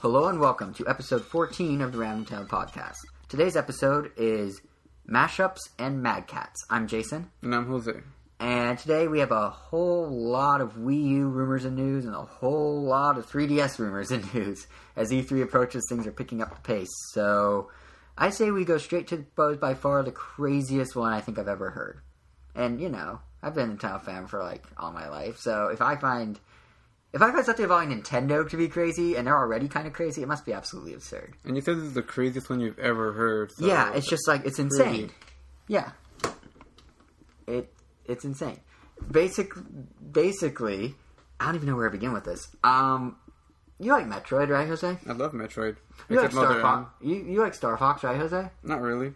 Hello and welcome to episode 14 of the Random Town Podcast. Today's episode is Mashups and Mad Cats. I'm Jason, And I'm Jose. and today we have a whole lot of Wii U rumors and news and a whole lot of 3DS rumors and news. As E3 approaches, things are picking up the pace. So I say we go straight to what by far the craziest one I think I've ever heard. And, you know, I've been a town fan for like all my life, so if I find if I find something involving Nintendo to be crazy and they're already kind of crazy, it must be absolutely absurd. And you said this is the craziest one you've ever heard. So yeah, it's just like it's insane. Really? Yeah, it it's insane. Basic, basically, I don't even know where to begin with this. Um, you like Metroid, right, Jose? I love Metroid. You like Star Mother Fox? You you like Star Fox, right, Jose? Not really.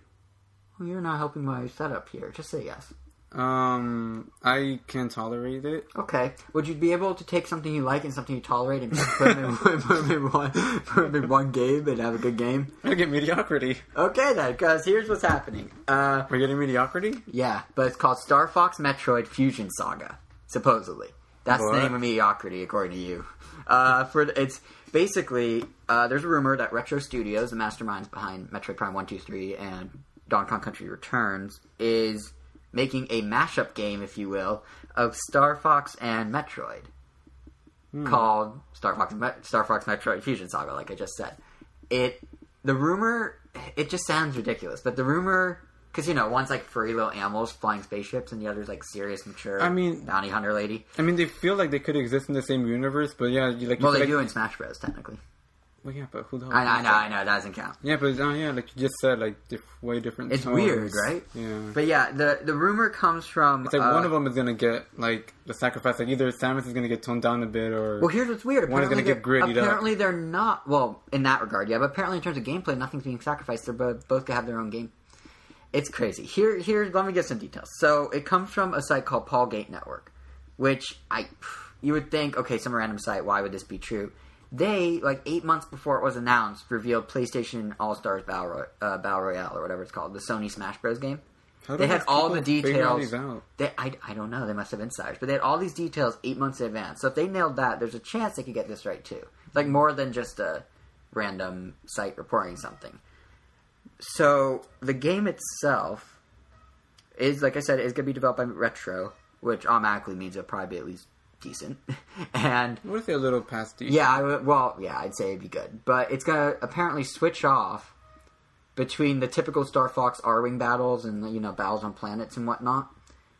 Well, you're not helping my setup here. Just say yes. Um, I can tolerate it. Okay. Would you be able to take something you like and something you tolerate and put them in, put them in one put them in one game and have a good game? I get mediocrity. Okay then, because here's what's happening. Uh, We're getting mediocrity? yeah, but it's called Star Fox Metroid Fusion Saga. Supposedly, that's What? the name of mediocrity, according to you. Uh, for the- it's basically uh, there's a rumor that Retro Studios, the masterminds behind Metroid Prime One, Two, Three, and Donkey Kong Country Returns, is making a mashup game, if you will, of Star Fox and Metroid, hmm. called Star Fox Met- Star Fox Metroid Fusion Saga. Like I just said, it the rumor it just sounds ridiculous, but the rumor. Because you know, one's like furry little animals flying spaceships, and the other's like serious, mature I mean- bounty hunter lady. I mean, they feel like they could exist in the same universe, but yeah, you like. you Well, feel they like, do in Smash Bros. Technically. Well, yeah, but who the hell? I know, I know, that? I know. That doesn't count. Yeah, but uh, yeah, like you just said, like diff- way different. It's tones. weird, right? Yeah. But yeah, the the rumor comes from. it's like uh, one of them is gonna get like the sacrifice. Like either Samus is gonna get toned down a bit, or Well, here's what's weird. One is Apparently, gonna get they're- up. apparently they're not. Well, in that regard, yeah. But apparently, in terms of gameplay, nothing's being sacrificed. They're both, both gonna have their own game. It's crazy. Here, here. Let me get some details. So it comes from a site called Paul Gale Network, which I, you would think, okay, some random site. Why would this be true? They like eight months before it was announced, revealed PlayStation All Stars Battle, Roy- uh, Battle Royale or whatever it's called, the Sony Smash Bros. game. How They had all the people figure all details. these out? They, I, I don't know. They must have insiders, but they had all these details eight months in advance. So if they nailed that, there's a chance they could get this right too. Like more than just a random site reporting something. So the game itself is, like I said, is going to be developed by Retro, which automatically means it'll probably be at least decent. and they're a little past decent? yeah, I well, yeah, I'd say it'd be good, but it's gonna apparently switch off between the typical Star Fox Arwing battles and you know battles on planets and whatnot,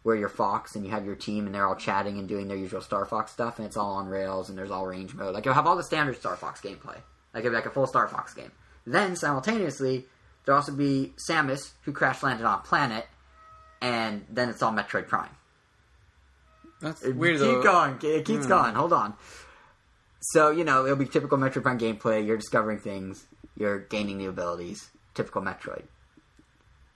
where you're Fox and you have your team and they're all chatting and doing their usual Star Fox stuff, and it's all on rails and there's all range mode. Like you'll have all the standard Star Fox gameplay, like it'll be like a full Star Fox game. Then simultaneously, there'll also be Samus who crash landed on a planet, and then it's all Metroid Prime. That's weird. Keep going. It keeps Hmm. going. Hold on. So, you know, it'll be typical Metroid Prime gameplay. You're discovering things. You're gaining new abilities. Typical Metroid.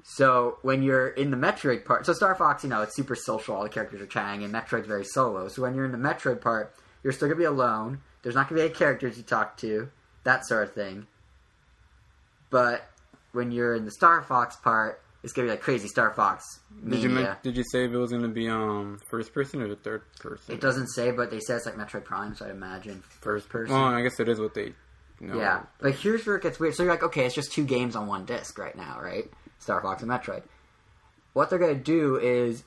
So, when you're in the Metroid part... So, Star Fox, you know, it's super social. All the characters are chatting. And Metroid's very solo. So, when you're in the Metroid part, you're still going to be alone. There's not going to be any characters you talk to. That sort of thing. But when you're in the Star Fox part, it's going to be like crazy Star Fox Did you men- did you say if it was gonna be um first person or the third person? It doesn't say, but they say it's like Metroid Prime, so I'd imagine first person. Well, I guess it is what they. Know. yeah, but here's where it gets weird. So you're like, okay, it's just two games on one disc right now, right? Star Fox and Metroid. What they're going to do is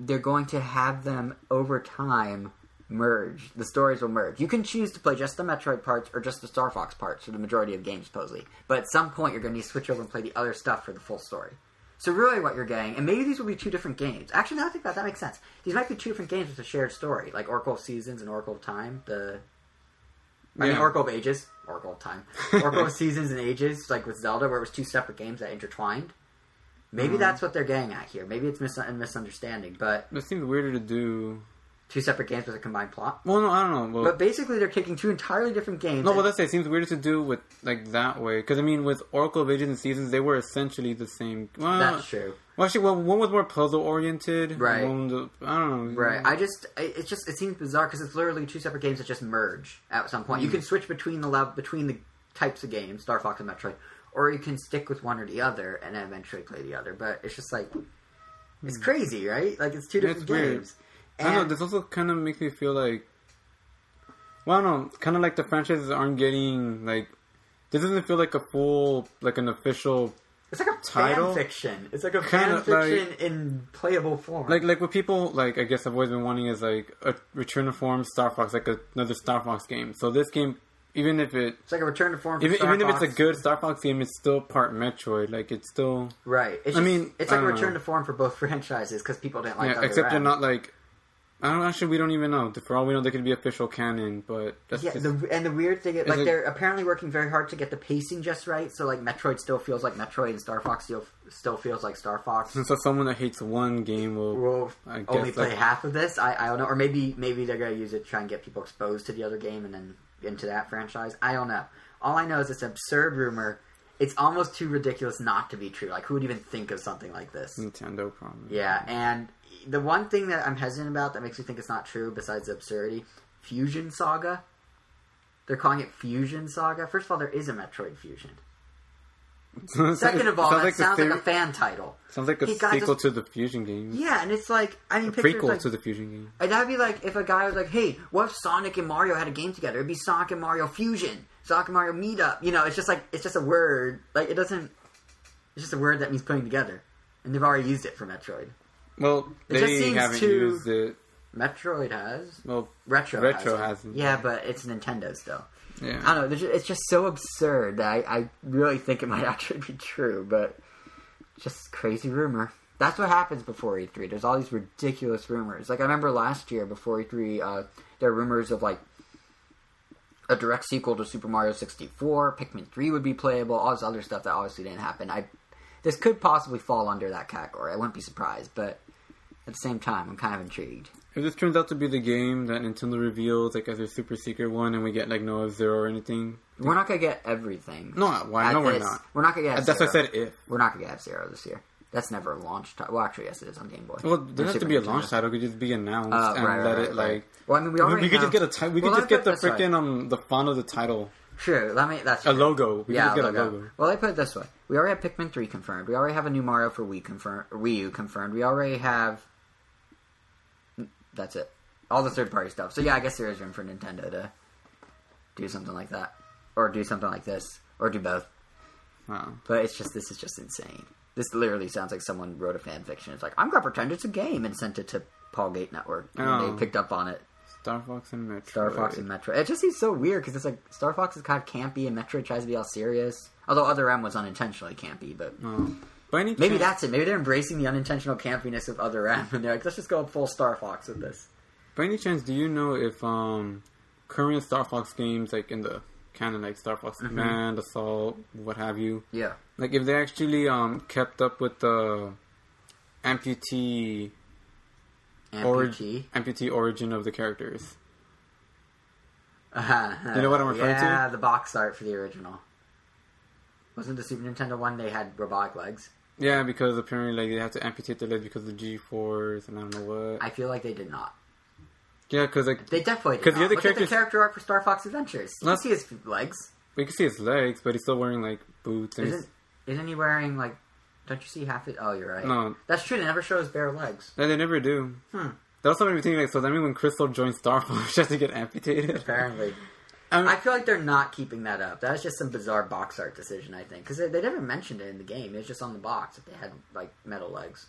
they're going to have them over time merge. The stories will merge. You can choose to play just the Metroid parts or just the Star Fox parts for the majority of games, supposedly. But at some point, you're going to need to switch over and play the other stuff for the full story. So really, what you're getting, and maybe these will be two different games. Actually, now I think about it, that makes sense. These might be two different games with a shared story, like Oracle of Seasons and Oracle of Time. The I mean, Oracle of Ages, Oracle of Time, Oracle of Seasons and Ages, like with Zelda, where it was two separate games that intertwined. Maybe Mhm. that's what they're getting at here. Maybe it's mis- a misunderstanding, but It seems weirder to do. Two separate games with a combined plot. Well, no, I don't know. Well, But basically, they're taking two entirely different games. no, well, that's it. It seems weird to do with like that way because I mean, with Oracle of Ages and Seasons, they were essentially the same. Well, that's true. well, actually, well, one was more puzzle oriented. Right. Was, I don't know. Right. I just it just it seems bizarre because it's literally two separate games that just merge at some point. You hmm. can switch between the lev- between the types of games, Star Fox and Metroid, or you can stick with one or the other and eventually play the other. But it's just like it's hmm. crazy, right? Like it's two different it's weird. Games. I don't know. This also kind of makes me feel like Well, no, kind of like the franchises aren't getting like. This doesn't feel like a full, like an official, It's like a Title? fan fiction. It's like a Kinda fan fiction in playable form. like like what people like. I guess I've always been wanting is like a Return to Form Star Fox, like a, another Star Fox game. So this game, even if it, it's like a return to form. For even, Star even if it's a good Star Fox game, it's still part Metroid. Like it's still, right. It's I just, mean, it's I like a don't return know. to form for both franchises because people didn't like. yeah. Other Except they're not like. I don't actually. We don't even know. For all we know, they could be official canon, but that's Yeah, just, the, and the weird thing is, like, it- they're apparently working very hard to get the pacing just right. So, like, Metroid still feels like Metroid, and Star Fox still still feels like Star Fox. And so someone that hates one game will. We'll I guess only play like- half of this. I, I don't know, or maybe maybe they're gonna use it to try and get people exposed to the other game and then into that franchise. I don't know. All I know is it's an absurd rumor. It's almost too ridiculous not to be true. Like, who would even think of something like this? Nintendo probably. Yeah, and the one thing that I'm hesitant about that makes me think it's not true, besides the absurdity, Fusion Saga. They're calling it Fusion Saga. First of all, there is a Metroid Fusion. Second of all, that the sounds like a fan title. sounds like a Hey, sequel just- to the Fusion game. Yeah, and it's like I mean, a prequel like, to the Fusion game. that'd be like if a guy was like, "Hey, what if Sonic and Mario had a game together? It'd be Sonic and Mario Fusion, Sonic and Mario Meetup." You know, it's just like it's just a word. Like it doesn't. It's just a word that means putting together, and they've already used it for Metroid. Well, It just they seems haven't too- used it. Metroid has Well, retro. Retro has hasn't. Yeah, but it's Nintendo still. yeah. I don't know. there's ju- It's just so absurd that I, I really think it might actually be true, but just crazy rumor. That's what happens before E3. There's all these ridiculous rumors. Like I remember last year before E3, uh, there were rumors of like a direct sequel to Super Mario 64, Pikmin 3 would be playable, all this other stuff that obviously didn't happen. I this could possibly fall under that category. I wouldn't be surprised, but at the same time, I'm kind of intrigued. If this turns out to be the game that Nintendo reveals, like as a super secret one, and we get like no Zero or anything, We're not gonna get everything. no, why? No, we're not. We're not gonna get. That's what I said. If We're not gonna get F Zero this year. That's never a launch title. Well, actually, yes, it is on Game Boy. well, there has to be a launch title. It could just be announced Uh, and right, right, let right, it like. Well, I mean, we already. We, already could just get a ti- We Well, could just get the freaking um the font of the title. Sure, let me. That's A logo. We yeah, could just get logo. a logo. Well, I put it this way: we already have Pikmin three confirmed. We already have a new Mario for Wii confirmed. Wii U confirmed. We already have. That's it. All the third party stuff. So yeah, I guess there is room for Nintendo to do something like that, or do something like this, or do both. Wow. But it's just this is just insane. This literally sounds like someone wrote a fan fiction. It's like I'm gonna pretend it's a game and sent it to Paul Gale Network, and Oh. they picked up on it. Star Fox and Metroid. Star Fox and Metroid. It just seems so weird because it's like Star Fox is kind of campy and Metroid tries to be all serious. Although Other M was unintentionally campy, but Oh. By any maybe chance- that's it. Maybe they're embracing the unintentional campiness of Other M and they're like, let's just go full Star Fox with this. By any chance, do you know if um current Star Fox games, like in the canon, like Star Fox Mm-hmm. Command, Assault, what have you, Yeah. like if they actually um kept up with the amputee Amputee. amputee origin of the characters? Uh-huh. You know what I'm referring to? Yeah, the box art for the original. Wasn't the Super Nintendo one they had robotic legs? Yeah, because apparently like they have to amputate their legs because of the G force and I don't know what. I feel like they did not. yeah, because like They definitely did 'Cause the other Look characters- at the character art for Star Fox Adventures. You can see his legs. we can see his legs, but he's still wearing like boots and Isn't, isn't he wearing, like... Don't you see half it? Oh, you're right. no, That's true. They never show his bare legs. no, they never do. Hmm. That also made me think like so. That means when Krystal joins Star Fox, she has to get amputated. Apparently. I I feel like they're not keeping that up. That was just some bizarre box art decision, I think, because they, they never mentioned it in the game. It was just on the box that they had like metal legs,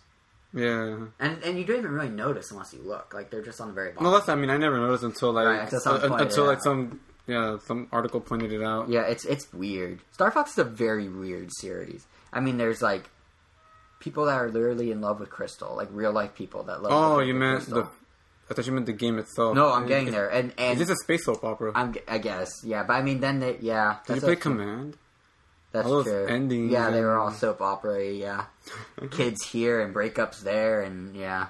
yeah. and and you don't even really notice unless you look. Like they're just on the very bottom. That's I mean I never noticed until like Right, uh, until like out. some yeah some article pointed it out. yeah, it's it's weird. Star Fox is a very weird series. I mean, there's like people that are literally in love with Krystal, like real life people that love. Oh, you meant Krystal. the. I thought you meant the game itself. No, I'm getting there, and and Is this a space soap opera? I'm I guess yeah, but I mean then they yeah. Did you play Command? That's All those true. endings Yeah, they were all soap opera. Yeah, kids here and breakups there, and yeah,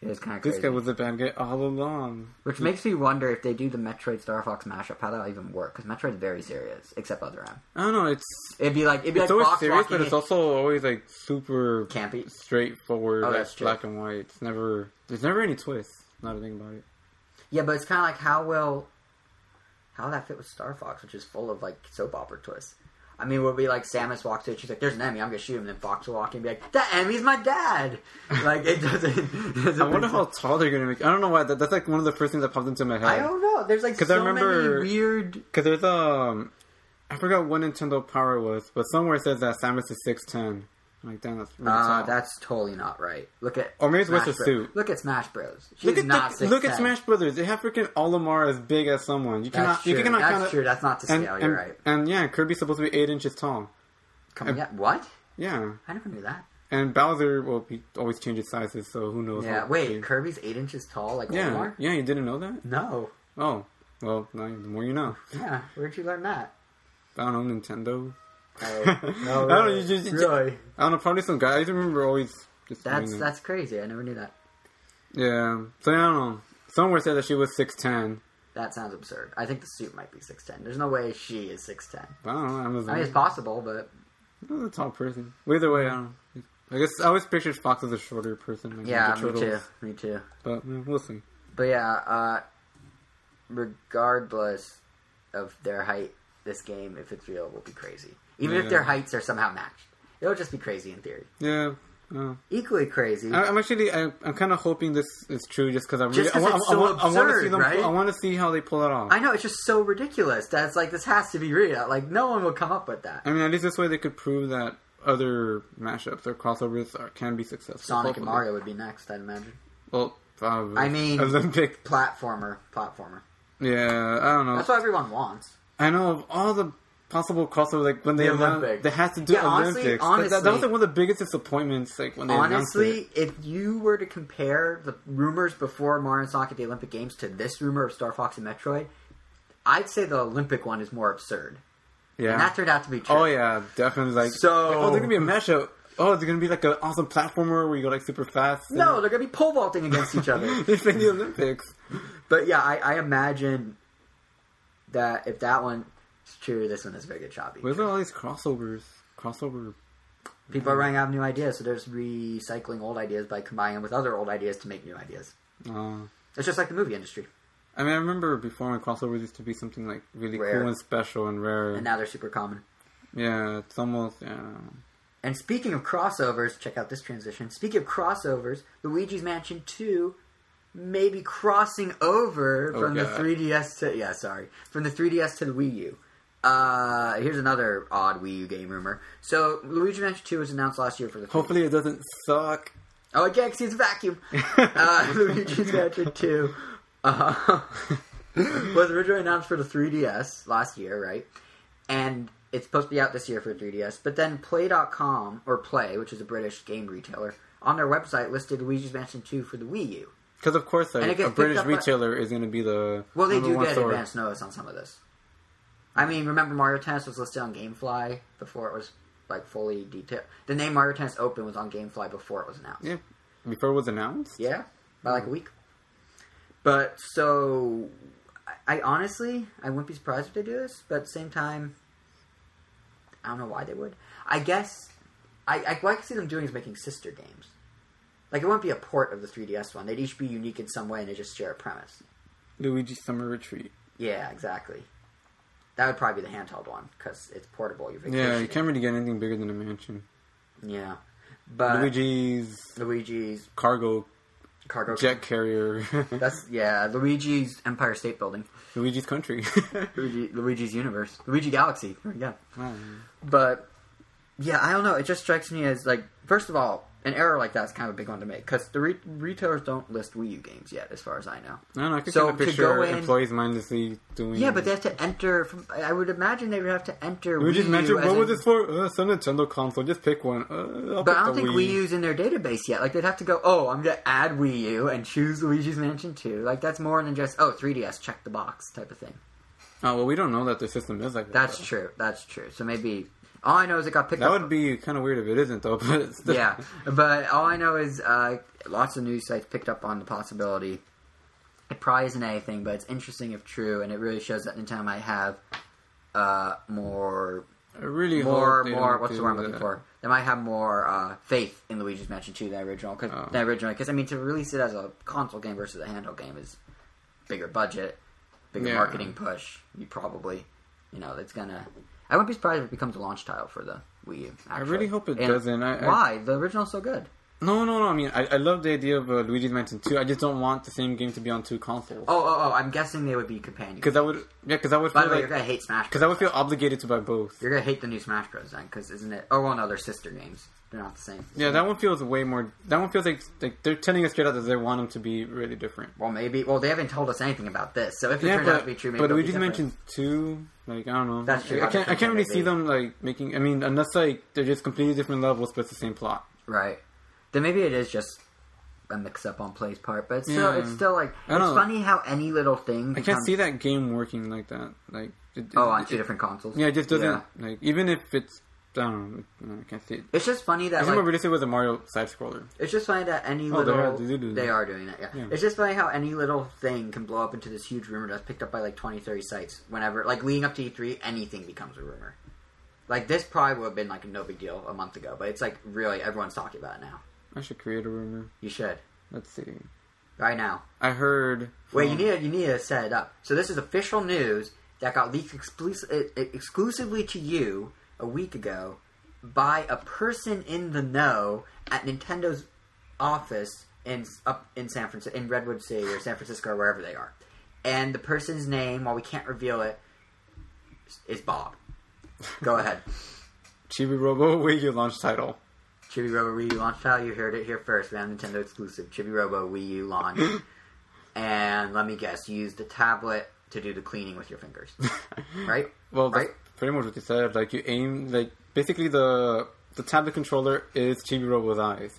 it was kind of This guy was a bad guy all along. Which makes me wonder if they do the Metroid Star Fox mashup, how that'll even work. Because Metroid's very serious, except Other M. I don't know. It's It'd be like it'd be it's like always Fox serious, but it's also always like super campy. straightforward, Oh, that's black and white. It's never there's never any twists. Not a thing about it. Yeah, but it's kind of like how will how that fit with Star Fox, which is full of like soap opera twists. I mean, we'll be like Samus walks in, she's like, "There's an Emmy, I'm gonna shoot him." And then Fox will walk in and be like, "That Emmy's my dad." Like it doesn't. it doesn't I wonder how tall they're gonna make. I don't know why. That, that's like one of the first things that popped into my head. I don't know. There's like 'Cause so I remember- many weird. Because there's um, I forgot what Nintendo Power was, but somewhere it says that Samus is six ten. Like, damn, that's really Uh, tall. that's totally not right. Look at Or maybe it's with Smash the Bros. suit. Look at Smash Bros. She's Look at not the, six. look at Smash Brothers. They have freaking Olimar as big as someone. You cannot. That's cannot. true. You cannot That's kinda, true. That's not to And, scale. and, You're right. and yeah, Kirby's supposed to be eight inches tall. Come on, yeah. What? Yeah, I never knew that. and Bowser well, he always changes sizes, so who knows? Yeah. Wait, big- Kirby's eight inches tall, like Yeah, Olimar? yeah, you didn't know that? No. Oh, well, now the more you know. Yeah. Where'd you learn that? I don't know Nintendo. Oh, I don't know. You really. I don't know. Probably some guy. I remember always. That's that's crazy. I never knew that. Yeah. So I don't know. Somewhere said that she was six ten. That sounds absurd. I think the suit might be six ten. There's no way she is six ten. I don't know. Amazon. I mean, it's possible, but He's a tall person. Either way, I don't. know. I guess I always pictured Fox as a shorter person. Like yeah, me too. Me too. But yeah, we'll see. But yeah, uh, regardless of their height, this game, if it's real, will be crazy. Even Yeah. if their heights are somehow matched, it'll just be crazy in theory. Yeah. Uh, Equally crazy. I, I'm actually. I, I'm kind of hoping this is true, just because I really. I, wa- it's I, so want, I want to see absurd, them. right? I want to see how they pull it off. I know it's just so ridiculous. That's like this has to be real. Like no one will come up with that. I mean, at least this way they could prove that other mashups or crossovers are, can be successful. Sonic and. Mario would be next, I'd imagine. Well, probably. I mean- Olympic. Platformer, platformer. Yeah, I don't know. That's what everyone wants. I know of all the possible crossovers, like when they The announced, Olympics. they had to do Yeah, honestly- Olympics. That- that, that was like one of the biggest disappointments. Like when they announced it. Honestly, if you were to compare the rumors before Mario and Sonic at the Olympic Games to this rumor of Star Fox and Metroid, I'd say the Olympic one is more absurd. yeah. And that turned out to be true. oh yeah, definitely. Like So- like, oh, there's gonna be a mashup. Oh, there's gonna be like an awesome platformer where you go like super fast. and- No, they're going to be pole vaulting against each other. they play the Olympics. But yeah, I, I imagine that if that one is true, this one is very good shot. Where's all these crossovers? Crossover. People are running out of new ideas, so there's recycling old ideas by combining them with other old ideas to make new ideas. Uh, It's just like the movie industry. I mean, I remember before when crossovers used to be something like really Rare. cool and special and rare. And now they're super common. yeah, it's almost yeah. And speaking of crossovers, check out this transition. Speaking of crossovers, Luigi's Mansion 2 may be crossing over Oh, from the 3DS to yeah, sorry, from the 3DS to the Wii U. Uh, here's another odd Wii U game rumor. So Luigi's Mansion 2 was announced last year for the 3DS. Hopefully, it doesn't suck. Oh, again, because it's a vacuum. uh, Luigi's Mansion 2 uh, was originally announced for the 3DS last year, right? And it's supposed to be out this year for 3DS. But then Play.com, or Play, which is a British game retailer, on their website listed Luigi's Mansion 2 for the Wii U. Because of course, And it like, gets a British up by- retailer is going to be the Well, they do get advance notice on some of this. I mean, remember Mario Tennis was listed on GameFly before it was like fully detailed. The name Mario Tennis Open was on GameFly before it was announced. Yeah, before it was announced. Yeah, by like a mm-hmm. week. But so, I, I honestly, I wouldn't be surprised if they do this. But at the same time, I don't know why they would. I guess I, I what I can see them doing is making sister games. Like it won't be a port of the 3DS one. They'd each be unique in some way, and they just share a premise. Luigi's Summer Retreat. Yeah, exactly. That would probably be the handheld one because it's portable. You're Yeah, you can't really get anything bigger than a mansion. Yeah, but Luigi's Luigi's cargo cargo jet carrier. That's yeah, Luigi's Empire State Building. Luigi's country. Luigi, Luigi's Universe, Luigi Galaxy. Go. Wow. But yeah, I don't know. It just strikes me as like, first of all, an error like that is kind of a big one to make because the re- retailers don't list Wii U games yet, as far as I know. I don't. I could So, kind of to picture in- employees mindlessly doing. Yeah, but they have to enter. From, I would imagine they would have to enter. Wii Mansion. U What was this for? Uh, some Nintendo console. Just pick one. Uh, But I don't think Wii. Wii U's in their database yet. Like they'd have to go. Oh, I'm gonna add Wii U and choose Luigi's Mansion 2. Like that's more than just oh 3DS check the box type of thing. Oh well, we don't know that the system is like that. That's though. true. That's true. So maybe all I know is it got picked That up. That would be kind of weird if it isn't though. But still- yeah, but all I know is uh, lots of news sites picked up on the possibility. It probably isn't anything, but it's interesting if true, and it really shows that Nintendo might have uh, more, I really more, hope more. What's the word I'm looking that. for? They might have more uh, faith in Luigi's Mansion 2 than original, cause, Oh. than originally. Because I mean, to release it as a console game versus a handheld game is bigger budget, bigger Yeah. marketing push. You probably, you know, it's gonna. I wouldn't be surprised if it becomes a launch title for the Wii U. I actually. really hope it And doesn't. I, I, why? The original's so good. no, no, no. I mean, I, I love the idea of uh, Luigi's Mansion 2. I just don't want the same game to be on two consoles. Oh, oh, oh! I'm guessing they would be companions. Because I would, yeah, because I would By feel the way, like, you're gonna hate Smash. because I would feel obligated to buy both. You're gonna hate the new Smash Bros. then, because isn't it? Oh, well, no, they're sister games. They're not the same. Yeah, that one feels way more. That one feels like like they're telling us straight out that they want them to be really different. Well, maybe. Well, they haven't told us anything about this, so if it Yeah, turns out to be true, maybe but we just be Luigi's different. Mansion two, like I don't know. That's true. I can't. I can't really see them like making. I mean, unless like they're just completely different levels, but it's the same plot. Right. Then maybe it is just a mix-up on Play's part, but it's still, Yeah. it's still like I it's know. funny how any little thing. I can't see that game working like that. Like it, Oh, it- on two it- different consoles. Yeah, it just doesn't Yeah. like even if it's. I don't know. I can't see it. It's just funny I that think like, more realistic was a Mario side scroller. It's just funny that any Oh, little they do they are doing that. Yeah. Yeah. it's just funny how any little thing can blow up into this huge rumor that's picked up by like 20, 30 sites. Whenever like leading up to E3, anything becomes a rumor. Like this probably would have been like a no big deal a month ago, but it's like really everyone's talking about it now. I should create a rumor. You should Let's see. right now. I heard. Wait, you need to, you need to set it up. So this is official news that got leaked exclus- exclusively to you a week ago by a person in the know at Nintendo's office in up in San Francisco, in Redwood City or San Francisco or wherever they are. And the person's name, while we can't reveal it, is Bob. Go ahead. Chibi Robo Wii U launch title. Chibi Robo Wii U launch title. You heard it here first. We have Nintendo exclusive. Chibi Robo Wii U launch. and let me guess, you use the tablet to do the cleaning with your fingers. Right? Well, Right? Pretty much what you said. Like you aim, like basically the the tablet controller is Chibi Robo's eyes.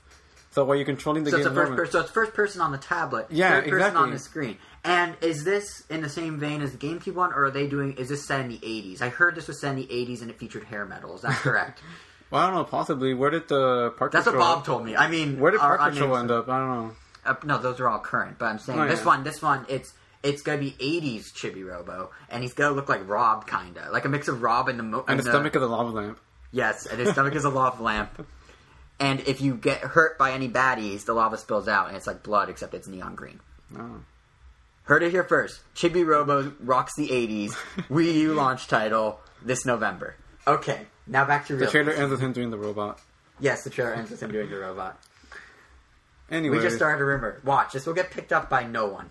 So while you're controlling the So game, it's, first normally- per- so it's first person on the tablet, Yeah, third person exactly. on the screen. And is this in the same vein as the GameCube one, or are they doing? Is this set in the '80s? I heard this was set in the '80s and it featured hair metal. Is that correct? well, I don't know. Possibly, where did the park That's what? Bob told me. I mean, Where did Park Patrol end up? I don't know. Uh, no, those are all current. But I'm saying Oh, this yeah. one, this one, it's it's gonna be '80s Chibi Robo, and he's gonna look like Rob, kinda like a mix of Rob and the mo- And the the stomach of the lava lamp. Yes, and his stomach is a lava lamp. And if you get hurt by any baddies, the lava spills out, and it's like blood, except it's neon green. Oh. Heard it here first. Chibi Robo rocks the 80s. Wii U launch title this November. Okay, now back to The trailer ends with him doing the robot. Yes, the trailer ends with him doing the robot. Anyway, We just started a rumor. Watch, this will get picked up by no one.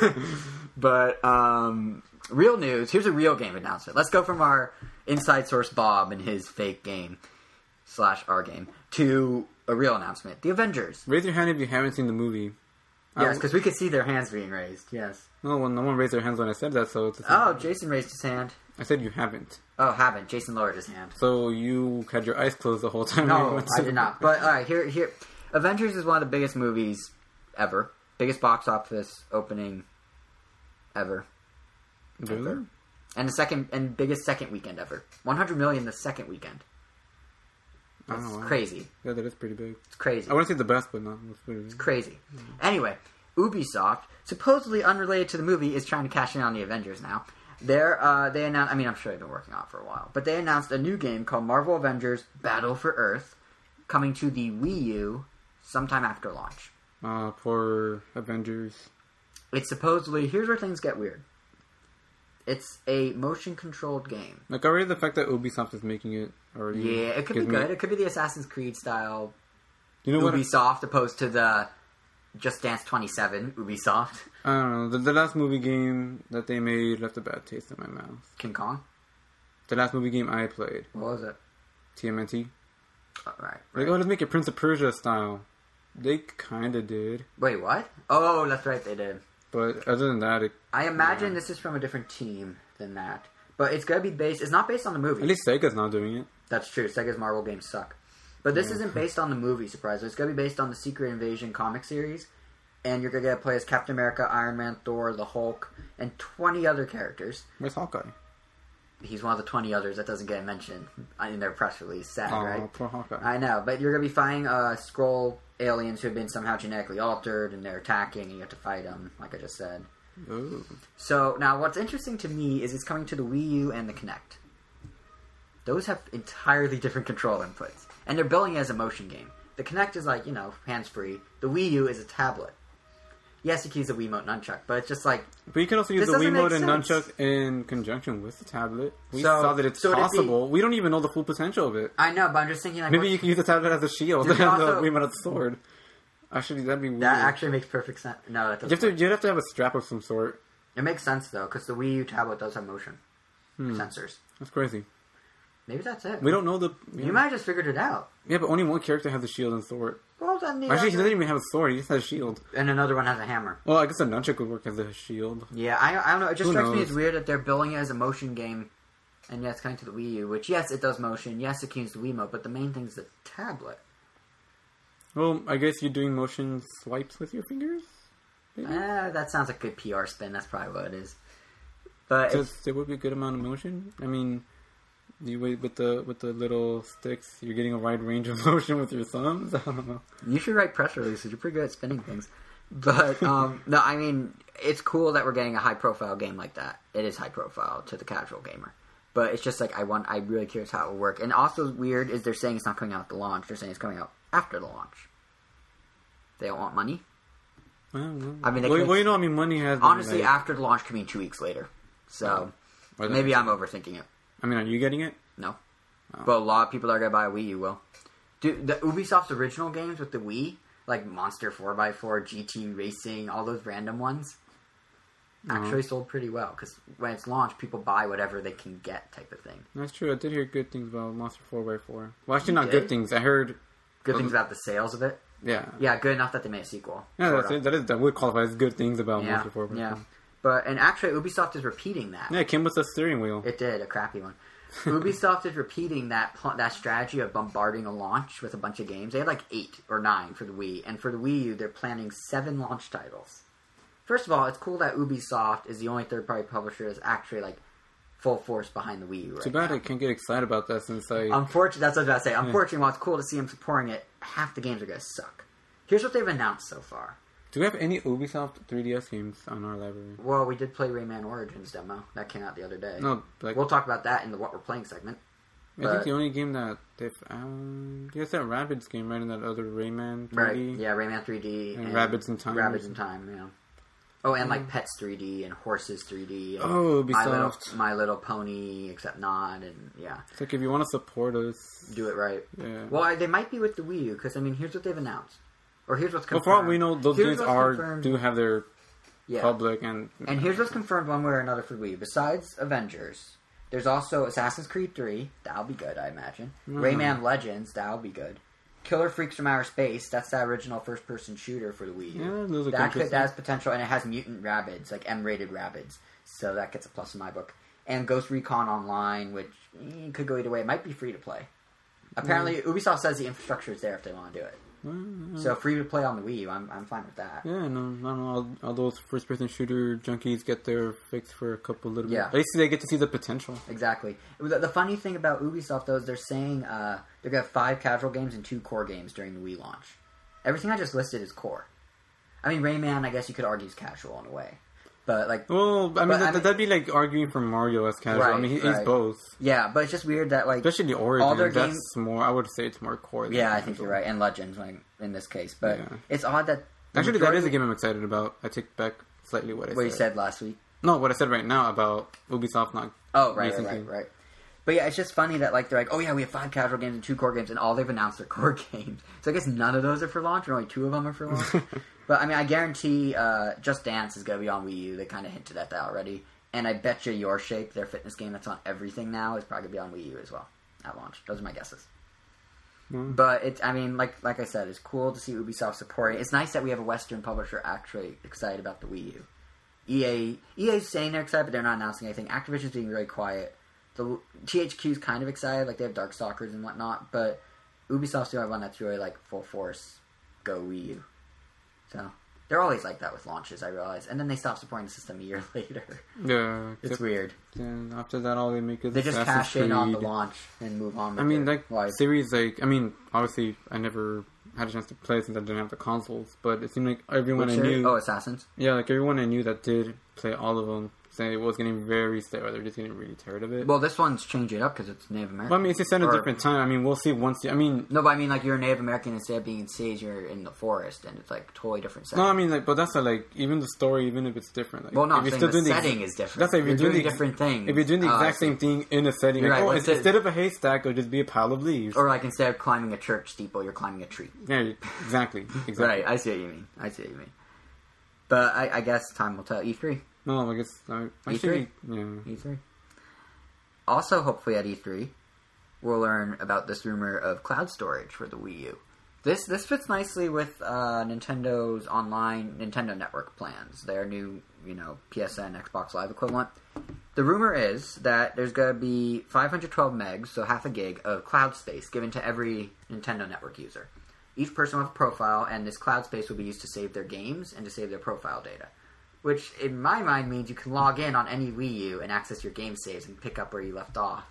but um, real news. Here's a real game announcement. Let's go from our inside source Bob and his fake game slash our game to a real announcement. The Avengers. raise your hand if you haven't seen the movie. Yes, because we could see their hands being raised. Yes. no one, no one raised their hands when I said that. So it's the same. Oh, Jason raised his hand. I said you haven't. Oh, haven't. Jason lowered his hand. So you had your eyes closed the whole time. when you No, went I did not. But all right, here, here, Avengers is one of the biggest movies ever. Biggest box office opening ever, Really? and the second and biggest second weekend ever. 100 million the second weekend. That's Oh, wow. crazy. Yeah, that is pretty big. It's crazy. I want to say the best, but not. Big. crazy. Anyway, Ubisoft, supposedly unrelated to the movie, is trying to cash in on the Avengers now. They're, uh, they announced. I mean, I'm sure they've been working on it for a while, but they announced a new game called Marvel Avengers: Battle for Earth, coming to the Wii U sometime after launch. Uh, for Avengers. It's supposedly here's where things get weird. It's a motion controlled game. Like already, the fact that Ubisoft is making it already. Yeah, it could be gives me- good. It could be the Assassin's Creed style You know what? Ubisoft opposed to the Just Dance 27 Ubisoft I don't know. The, the last movie game that they made left a bad taste in my mouth. King Kong. The last movie game I played, What was it? TMNT. Oh, right. Like, oh, let's make it Prince of Persia style. They kind of did, Wait, what? Oh, that's right, they did. but other than that, it, I imagine this is from a different team than that. But it's gonna be based. It's not based on the movie. at least Sega's not doing it. That's true. Sega's Marvel games suck. But this Yeah. isn't based on the movie, surprisingly. It's to be based on the Secret Invasion comic series. And you're going to get to play as Captain America, Iron Man, Thor, the Hulk, and 20 other characters. Where's Hawkeye? He's one of the 20 others that doesn't get mentioned in their press release. Sad, Oh, right? poor Hawkeye. I know. But you're going to be fighting uh, Skrull aliens who have been somehow genetically altered, and they're attacking, and you have to fight them, like I just said. Ooh. So now, what's interesting to me is it's coming to the Wii U and the Kinect. Those have entirely different control inputs, and they're billing it as a motion game. The Kinect is like you know hands free. The Wii U is a tablet. Yes, you can use the Wiimote nunchuck, but it's just like But you can also use the Wiimote and nunchuck in conjunction with the tablet. We So- saw that it's so it be- possible. We don't even know the full potential of it. I know, but I'm just thinking like Maybe you can use the tablet as a shield and can the also- Wiimote as a sword. Actually, that'd be weird. that actually makes perfect sense. No, that you doesn't. have to. You'd have to have a strap of some sort. It makes sense though, because the Wii U tablet does have motion Hmm. sensors. That's crazy. Maybe that's it. We don't know the. You might have just figured it out. yeah but only one character has the shield and sword. Well, then the Actually, he other- doesn't even have a sword. He just has a shield. and another one has a hammer. Well, I guess a nunchuck would work as a shield. Yeah, I, I don't know. It just Who strikes me knows? as weird that they're billing it as a motion game, and yeah, it's coming to the Wii U. Which yes, it does motion. Yes, it can use the Wiimote, but the main thing is the tablet. Well, I guess you're doing motion swipes with your fingers. Maybe? Ah, that sounds like a good PR spin. That's probably what it is. But it's, Because there would be a good amount of motion. I mean, you wait with the with the little sticks. You're getting a wide range of motion with your thumbs. I don't know. you should write press releases. You're pretty good at spinning things. But um, no, I mean it's cool that we're getting a high profile game like that. It is high profile to the casual gamer. But it's just like I want. I'm really curious how it will work. And also weird is they're saying it's not coming out at the launch. They're saying it's coming out after the launch. They don't want money. I. I mean, well, can- well, you know, I mean, money has Honestly, like- after the launch could mean two weeks later. So maybe I'm overthinking it. I mean, are you getting it? No, Oh. but a lot of people that are gonna buy a Wii U will. Dude, the Ubisoft's original games with the Wii, like Monster 4x4, GT Racing, all those random ones, Uh-huh. actually sold pretty well because when it's launched, people buy whatever they can get, type of thing. That's true. I did hear good things about Monster 4x4. Well, actually, You not did? good things. I heard, Good things about the sales of it. yeah. Yeah, good enough that they made a sequel. Yeah, that's it. That is that would qualify as good things about Yeah, Monster 4x4. yeah. But and actually, Ubisoft is repeating that. Yeah, it came with a steering wheel. It did a crappy one. Ubisoft is repeating that pl- that strategy of bombarding a launch with a bunch of games. They had like eight or nine for the Wii, and for the Wii U, they're planning seven launch titles. First of all, it's cool that Ubisoft is the only third party publisher that's actually like full force behind the Wii U. Right Too bad now. I can't get excited about that since I. Unfortunately, that's what I was about to say. Unfortunately, while it's cool to see them supporting it, half the games are gonna suck. Here's what they've announced so far. Do we have any Ubisoft 3DS games on our library? Well, we did play Rayman Origins demo that came out the other day. No, like We'll talk about that in the what we're playing segment. I think the only game that they've um, yes, that Rabbids game, right? And that other Rayman 3D. Right. Yeah, Rayman 3D And Rabbids in Time. Rabbids in Time. Yeah. Oh, and like Pets 3D and Horses 3D. And Oh, My Little, Ubisoft. My Little Pony, except not, and yeah, It's like if you want to support us, do it right. yeah. Well, I, they might be with the Wii U because I mean, here's what they've announced, or here's what's Well, confirmed. for all we know, those Here's games what's are confirmed. do have their yeah. public and And here's what's confirmed one way or another for Wii. Besides Avengers, there's also Assassin's Creed 3. That'll be good, I imagine. Mhm. Rayman Legends. That'll be good. Killer Freaks from Outer Space. That's that original first-person shooter for the Wii U. yeah, those look that could that has potential, and it has mutant rabbits, like M-rated rabbits. So that gets a plus in my book. And Ghost Recon Online, which eh, could go either way. It might be free to play. Apparently, Ubisoft says the infrastructure is there if they want to do it. So free to play on the Wii U, I'm, I'm fine with that. yeah, no, I don't know. All, all those first-person shooter junkies get their fix for a couple little. Yeah. bit. At least they get to see the potential. Exactly. The, the funny thing about Ubisoft, though, is they're saying uh, they're to have five casual games and two core games during the Wii launch. Everything I just listed is core. I mean, Rayman, I guess you could argue is casual in a way. But, like, Well, I mean, that, I mean- that'd be like arguing for Mario as casual. I Right, mean, he, he's both. yeah, but it's just weird that, like, Especially the Origin. All their that's games- more. I would say it's more core. Than yeah, I think you're right. And Legends, like, in this case. But Yeah. it's odd that. Actually, that majority- is a game I'm excited about. I take back slightly what I What you said. said last week. No, what I said right now about Ubisoft not. Oh, right, right, right, right. But yeah, it's just funny that like they're like, oh yeah, we have five casual games and two core games, and all they've announced are core games. So I guess none of those are for launch, or only two of them are for launch. but I mean, I guarantee uh, Just Dance is going to be on Wii U. They kind of hinted at that already, and I bet you Your Shape, their fitness game that's on everything now, is probably going to be on Wii U as well at launch. Those are my guesses. Mm. But it's, I mean, like like I said, it's cool to see Ubisoft supporting. It's nice that we have a Western publisher actually excited about the Wii U. EA EA's saying they're excited, but they're not announcing anything. Activision's being very quiet. The THQ's kind of excited, like they have Darkstalkers and whatnot, but Ubisoft's the only one that's really like full force go Wii U. So they're always like that with launches, I realize, and then they stop supporting the system a year later. Yeah, It's except weird. then after that, all they make is They just Assassin's cash in on the launch and move on. With I mean, like life. series, like I mean, obviously, I never had a chance to play since I didn't have the consoles. But it seemed like everyone Which I series? knew, Oh, Assassins. yeah, like everyone I knew that did play all of them it was getting very stale. They're just getting really tired of it. Well, this one's changing it up because it's Native American. Well, I mean, it's set at a different time. I mean, we'll see once. I mean, No, but I mean, like you're a Native American instead of being in cities, you're in the forest, and it's like totally different setting. no, I mean, like, but that's a, like even the story, even if it's different. Like, well, no, if I'm you're the doing setting ex- is different. That's like if you're, doing, the, different things. If you're doing the oh, I exact same thing in a setting, like, right, oh, it's instead of a haystack, it'll just be a pile of leaves. or like instead of climbing a church steeple, you're climbing a tree. yeah, exactly, exactly. Right, I see what you mean. I see what you mean. But I, I guess time will tell. E3, No, I guess I, actually, yeah. E3. Also, hopefully at E3, we'll learn about this rumor of cloud storage for the Wii U. This this fits nicely with uh, Nintendo's online Nintendo Network plans. Their new, you know, PSN Xbox Live equivalent. The rumor is that there's going to be 512 megs, so half a gig of cloud space given to every Nintendo Network user. Each person will have a profile, and this cloud space will be used to save their games and to save their profile data. Which, in my mind, means you can log in on any Wii U and access your game saves and pick up where you left off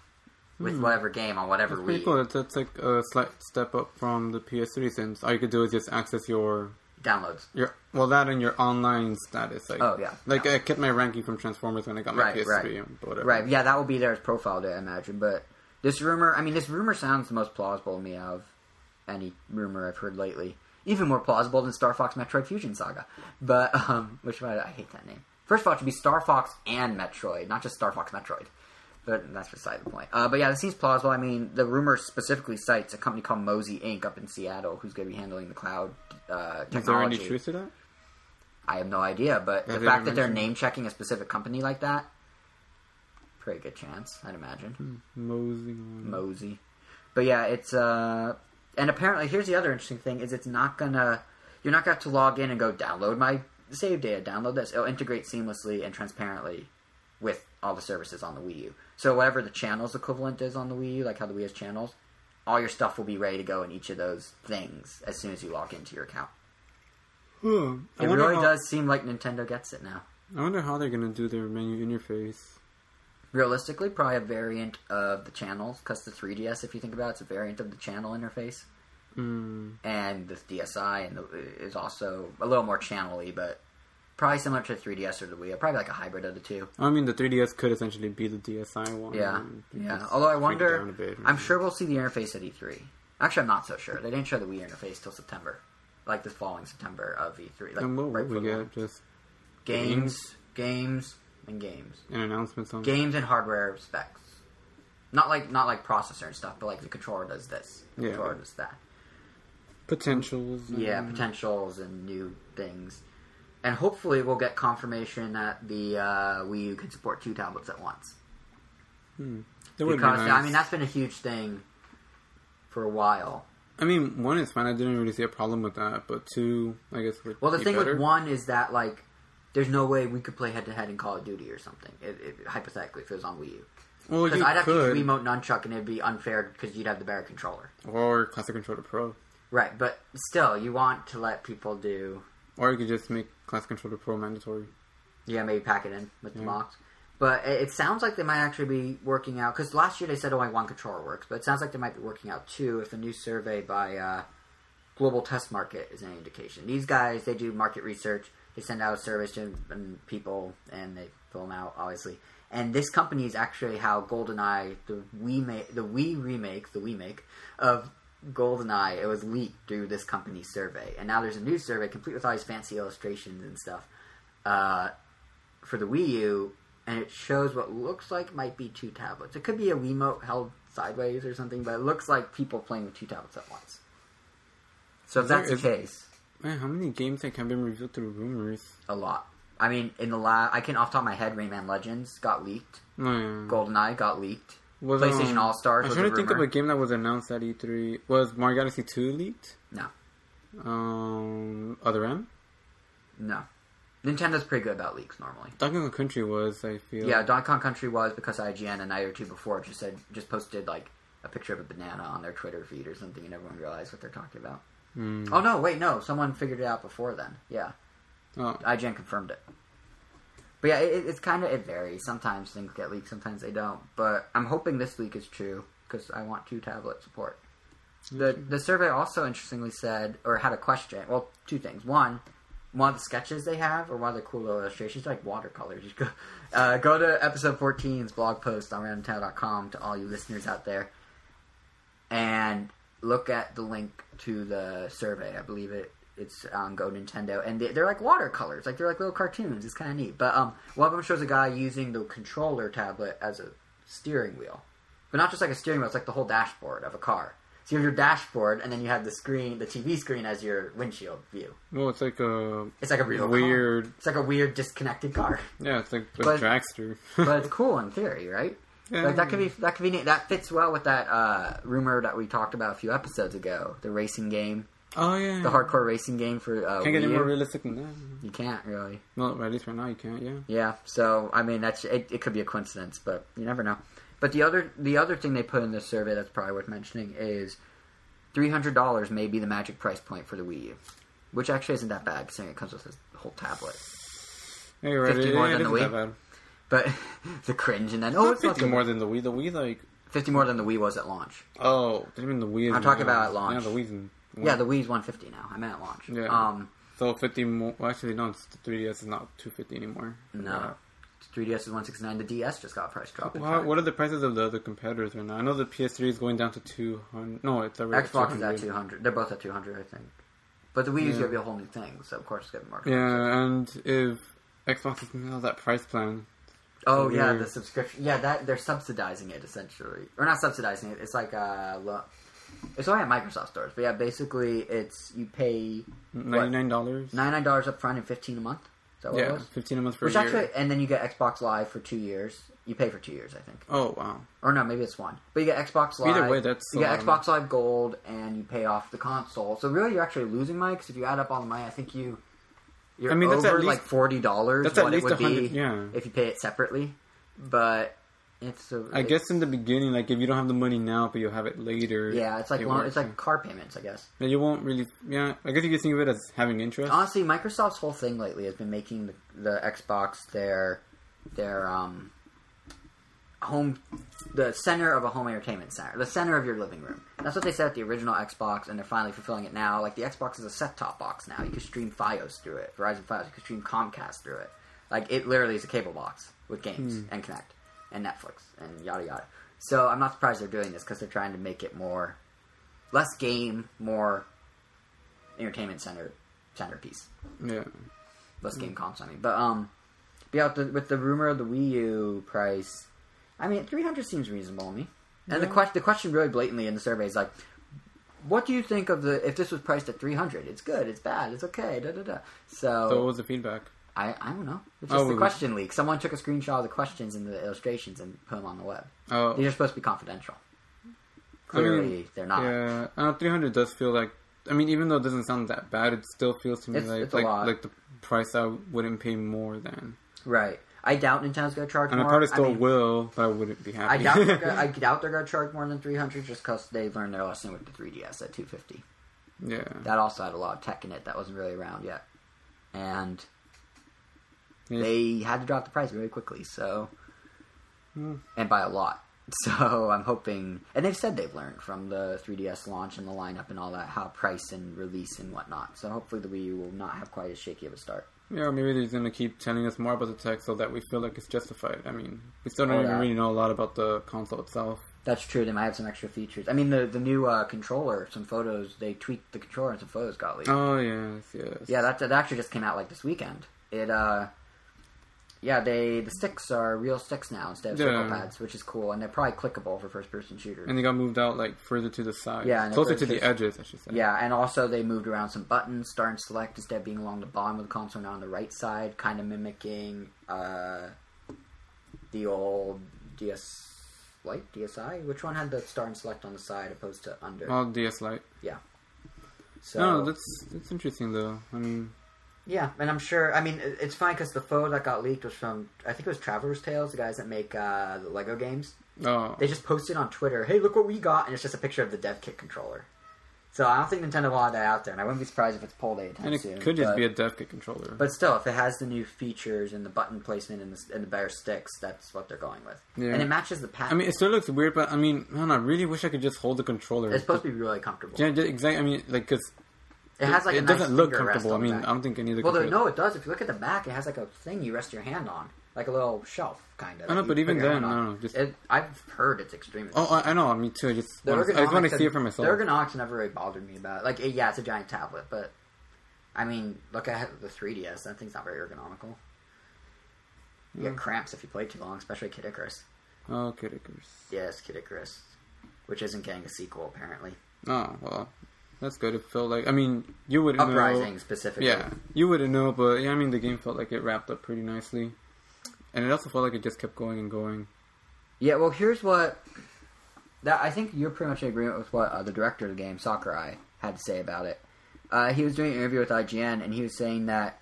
with hmm. whatever game on whatever That's Wii. cool. That's, that's like a slight step up from the PS3 since all you could do is just access your Downloads. your well that and your online status. Like, Oh, yeah. like Yeah. I kept my ranking from Transformers when I got my Right, PS3. right. Right, yeah, that will be there as profile I imagine. But this rumor, I mean, this rumor sounds the most plausible to me of any rumor I've heard lately. Even more plausible than Star Fox Metroid Fusion Saga. But, um, which I, I hate that name. First of all, it should be Star Fox and Metroid, not just Star Fox Metroid. But that's beside the point. Uh, but yeah, this seems plausible. I mean, the rumor specifically cites a company called Mozy Inc. up in Seattle who's going to be handling the cloud uh, Is there any technology. truth to that? I have no idea, but Have the fact that they're name checking a specific company like that, pretty good chance, I'd imagine. Mosey. on- Mosey. But yeah, it's uh and apparently here's the other interesting thing is it's not gonna you're not gonna have to log in and go download my save data, download this. It'll integrate seamlessly and transparently with all the services on the Wii U. So whatever the channels equivalent is on the Wii U, like how the Wii has channels, all your stuff will be ready to go in each of those things as soon as you log into your account. I It really how, does seem like Nintendo gets it now. I wonder how they're gonna do their menu interface. Realistically probably a variant of the channels because the 3ds if you think about it, it's a variant of the channel interface Mm. and the dsi and the, is also a little more channel-y but probably similar to the 3ds or the wii probably like a hybrid of the two I mean, the 3DS could essentially be the DSi one. yeah yeah although i wonder down a bit. i'm sure we'll see the interface at e3 actually i'm not so sure they didn't show the wii interface till september like the following september of e3 like And what right will we get? Just games games and games an announcement on games and hardware specs. Not like not like processor and stuff, but like the controller does this, the Yeah. controller does that. potentials. Yeah, potentials and new things, and hopefully we'll get confirmation that the uh, Wii U can support two tablets at once. Hmm. Would be Because nice. I mean that's been a huge thing for a while. I mean, one is fine. I didn't really see a problem with that, but two, I guess. Well, the thing better. with one is that like. There's no way we could play head to head in Call of Duty or something. It, it, hypothetically, if it was on Wii U, well, because I'd have to could, remote nunchuck, and it'd be unfair because you'd have the better controller. or Classic Controller Pro, Right, but still, you want to let people do. or you could just make Classic Controller Pro mandatory. Yeah, maybe pack it in with the Yeah. box. But it, it sounds like they might actually be working out because last year they said only one controller works, but it sounds like they might be working out two if a new survey by uh, Global Test Market is any indication. These guys they do market research. They send out surveys to um, people and they fill them out, obviously. And this company is actually how GoldenEye, the Wii, ma- the Wii remake, the Wii make of GoldenEye, it was leaked through this company's survey. And now there's a new survey complete with all these fancy illustrations and stuff uh, for the Wii U, and it shows what looks like might be two tablets. It could be a Wiimote held sideways or something, but it looks like people playing with two tablets at once. So if Is there- that's is- the case, Man, how many games like have been revealed through rumors? a lot. I mean, in the last, I can off the top of my head, Rayman Legends got leaked. No, yeah. GoldenEye got leaked. Was, PlayStation um, All Stars. I'm was trying to think of a game that was announced at E3. Was Mario Galaxy 2 leaked? No. Um, Other M? No, Nintendo's pretty good about leaks normally. Donkey Kong Country was, I feel. Yeah, Donkey Kong Country was because IGN a night or two before just said just posted like a picture of a banana on their Twitter feed or something, and everyone realized what they're talking about. Hmm. Oh no, wait, no, someone figured it out before then. Yeah, Oh, IGN confirmed it. But yeah, it, it's kind of it varies. Sometimes things get leaked, sometimes they don't. But I'm hoping this leak is true because I want two tablet support. The the survey also interestingly said or had a question. Well, two things. One, one of the sketches they have, or one of the cool illustrations, like watercolors. You go, uh, go to episode 14's blog post on randomtown.com to all you listeners out there, and look at the link to the survey. I believe it it's on Go Nintendo, and they, they're like watercolors, like they're like little cartoons. It's kind of neat. But um, one of them shows a guy using the controller tablet as a steering wheel, but not just like a steering wheel. It's like the whole dashboard of a car. So you have your dashboard, and then you have the screen, the TV screen, as your windshield view. Well, it's like a It's like a real car. weird. It's like a weird disconnected car, Yeah, it's like a But- dragster. but it's cool in theory, right? Yeah, Like that could be that could be neat. That fits well with that uh, rumor that we talked about a few episodes ago. The racing game, Oh yeah. the hardcore racing game for uh, Can't get Wii any more realistic than that. You can't really. Well, at least right now you can't. Yeah. Yeah. So I mean, that's it, it. Could be a coincidence, but you never know. But the other the other thing they put in this survey that's probably worth mentioning is three hundred dollars may be the magic price point for the Wii U, which actually isn't that bad considering it comes with a whole tablet. Yeah, you're right. 50 It, more it than the isn't Wii? But the cringe and then Oh, it's fifty more than the Wii. The Wii like fifty more than the Wii was at launch. oh, you mean the Wii? I'm talking about at launch. Yeah, the Wii's in. Yeah, the Wii's one fifty now. I meant at launch. Yeah. Um, So fifty more. Well, actually, no. It's the 3DS is not two fifty anymore. no. 3DS is 169. The DS just got price drop. in Well, what are the prices of the other competitors right now? I know the PS3 is going down to two hundred. No, it's already Xbox is at 200. They're both at 200, I think. But the Wii Yeah. gonna be a whole new thing, so of course it's gonna be more. Yeah, and if Xbox is now that price plan, Oh yeah, the subscription. Yeah, that they're subsidizing it essentially, or not subsidizing it. It's like uh, lo- it's only at Microsoft stores, but yeah, basically it's you pay ninety nine dollars. ninety nine dollars up front and fifteen a month. Is that what it Yeah, was? fifteen a month for Which a year. actually, and then you get Xbox Live for two years. You pay for two years, I think. oh wow. Or no, maybe it's one. But you get Xbox Live. Either way, that's you get Xbox Live Gold, and you pay off the console. So really, you're actually losing money. 'cause if you add up all the money, I think you you're I mean, that's over at least- like forty dollars. that's at least it would 100 be yeah. if you pay it separately. But it's a, I guess in the beginning, like if you don't have the money now, but you'll have it later. yeah, it's like it loan, works, it's like car payments, I guess. yeah. You won't really. Yeah, I guess you could think of it as having interest. Honestly, Microsoft's whole thing lately has been making the, the Xbox their their um home the center of a home entertainment center, the center of your living room. That's what they said at the original Xbox, and they're finally fulfilling it now. Like the Xbox is a set-top box now. You can stream FiOS through it, Verizon FiOS. You can stream Comcast through it. Like it literally is a cable box with games and Kinect and Netflix and yada yada. So I'm not surprised they're doing this because they're trying to make it more less game, more entertainment center centerpiece yeah. less game comps. I mean, but um, yeah, with the, with the rumor of the Wii U price, I mean, three hundred seems reasonable to me. And the question, the question really blatantly in the survey is like, what do you think of the if this was priced at three hundred? It's good, it's bad, it's okay, da da da. So, So what was the feedback? I I don't know. It's Oh, just the question leak. Someone took a screenshot of the questions and the illustrations and put them on the web. Oh, These are supposed to be confidential. I mean, Clearly, they're not. Yeah, uh, 300 does feel like. I mean, even though it doesn't sound that bad, it still feels to me It's- like it's like like the price I wouldn't pay more than. Right. I doubt Nintendo's going to charge And I more. probably still mean, will, but I wouldn't be happy. I doubt they're gonna, I doubt they're going to charge more than 300 just because they learned their lesson with the 3DS at 250. yeah, That also had a lot of tech in it that wasn't really around yet, and Yeah. they had to drop the price very quickly. So, Hmm. and by a lot. So I'm hoping, and they've said they've learned from the 3DS launch and the lineup and all that how price and release and whatnot. So hopefully the Wii U will not have quite as shaky of a start. Yeah. Or maybe they're gonna keep telling us more about the tech so that we feel like it's justified. I mean, we still don't Oh, even yeah. really know a lot about the console itself. That's true. They might have some extra features. I mean, the the new uh, controller, some photos they tweaked the controller and some photos got leaked. Oh yes, yes. Yeah, that, that actually just came out like this weekend. It uh yeah, they the sticks are real sticks now instead of circle pads, which is cool, and they're probably clickable for first person shooters. And they got moved out like further to the side. Yeah, and closer to the edges, I should say. yeah, and also they moved around some buttons, start and select instead of being along the bottom of the console, now on the right side, kind of mimicking uh, the old DS Lite, DSi. Which one had the start and select on the side opposed to under? Oh, DS Lite. Yeah. So No, that's that's interesting though. I mean, Yeah, and I'm sure. I mean, it's fine because the photo that got leaked was from I think it was Traveller's Tales, the guys that make uh, the Lego games. oh, They just posted on Twitter, "Hey, look what we got," and it's just a picture of the Dev Kit controller. So I don't think Nintendo will have that out there, and I wouldn't be surprised if it's pulled anytime and it soon. could just but, be a dev kit controller. but still, if it has the new features and the button placement and the, and the better sticks, that's what they're going with, Yeah. and it matches the pattern. I mean, it still looks weird, but I mean, man, I really wish I could just hold the controller. it's supposed to be really comfortable. Yeah, exactly. I mean, like, cause It has like a it nice doesn't look comfortable. I mean. I don't think any of the Well, there, no, it does. If you look at the back, it has like a thing you rest your hand on, like a little shelf, kind of. I know, but even then, no, just- it, I've heard it's extremely. Oh, I, I know. Me too. I just The want to, I just want to see it for myself. The ergonomics never really bothered me about it. Like, it- yeah, it's a giant tablet, but I mean, look at the 3DS. That thing's not very ergonomical. You get hmm. cramps if you play too long, especially Kid Icarus. Oh, Kid Icarus. Yes, Kid Icarus, which isn't getting a sequel apparently. Oh well, that's good. It felt like I mean you wouldn't Uprising know. specifically. Yeah, you wouldn't know, but yeah, I mean the game felt like it wrapped up pretty nicely, and it also felt like it just kept going and going. Yeah, well, here's what that I think you're pretty much in agreement with what uh, the director of the game, Sakurai, had to say about it. Uh, he was doing an interview with IGN, and he was saying that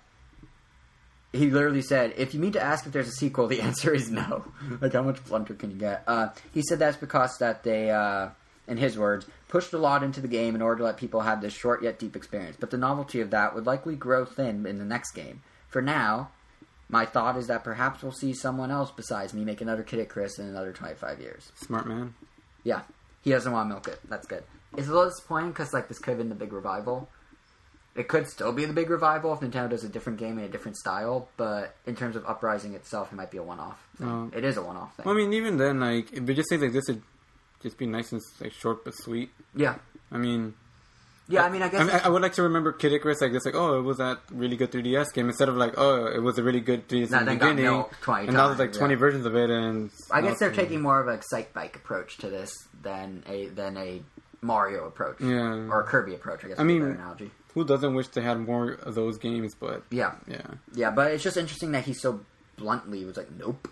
he literally said, "If you need to ask if there's a sequel, the answer is no. like, how much blunter can you get?" Uh, he said that's because that they, uh, in his words, pushed a lot into the game in order to let people have this short yet deep experience. But the novelty of that would likely grow thin in the next game. For now, my thought is that perhaps we'll see someone else besides me make another Kid Icarus in another 25 years. Smart man. Yeah, he doesn't want to milk it. That's good. It's a little disappointing because like this could have been the big revival. It could still be the big revival if Nintendo does a different game in a different style, but in terms of Uprising itself, it might be a one-off. Thing. Oh. It is a one-off thing. Well, I mean, even then, like, if it just say like this would just be nice and like short but sweet. yeah, I mean, yeah. I mean, I I, guess mean, I I would like to remember Kid Icarus like this, like, oh, it was that really good 3DS game, instead of like, oh, it was a really good 3DS That in the beginning, 20 and now there's like times, 20 yeah. versions of it, and I guess they're taking more of a Excitebike approach to this than a than a Mario approach, Yeah. or a Kirby approach. I guess. I mean- analogy. Who doesn't wish they had more of those games? But Yeah, yeah, yeah, but it's just interesting that he so bluntly was like, "Nope."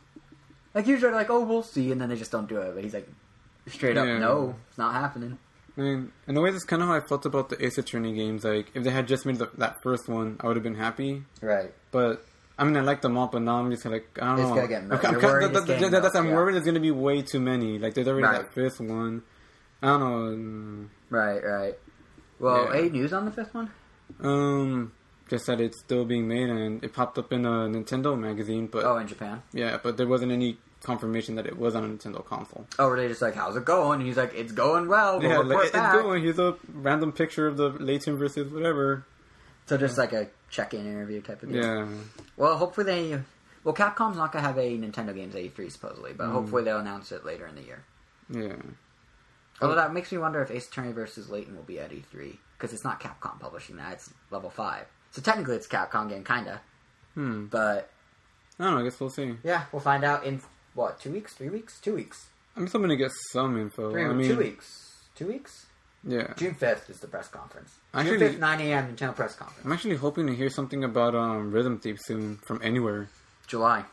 Like usually, like, "Oh, we'll see," and then they just don't do it. But he's like, straight up, Yeah. "No, it's not happening." I mean, in a way, that's kind of how I felt about the Ace Attorney games. Like, if they had just made the, that first one, I would have been happy. Right. But I mean, I like them all, but now I'm just like, I don't It's know. gonna get I'm. I'm worried that- that- that- that's- I'm yeah. worried there's going to be way too many. Like, there's already Right. that fifth one. I don't know. Right, right. Well, Yeah. any news on the fifth one? Um, just that it's still being made, and it popped up in a Nintendo magazine. But Oh, in Japan. yeah, but there wasn't any confirmation that it was on a Nintendo console. Oh, were they just like, "How's it going?" And he's like, "It's going well." We'll yeah, report like, it- it's going. Here's a random picture of the Layton versus whatever. So just like a check-in interview type of deal. Yeah. Well, hopefully they. Well, Capcom's not gonna have a Nintendo games at E3 supposedly, Mm. but hopefully they'll announce it later in the year. Yeah. Although that makes me wonder if Ace Attorney versus Layton will be at E3 because it's not Capcom publishing that; it's Level Five. So technically, it's a Capcom game, kinda. Hmm. But I don't know. I guess we'll see. yeah, we'll find out in what two weeks, three weeks, two weeks, I'm still gonna get some info. three, I mean, two weeks, two weeks. yeah. June fifth is the press conference. Actually- June fifth, nine a.m. Nintendo press conference. I'm actually hoping to hear something about um, Rhythm Thief soon from anywhere. July.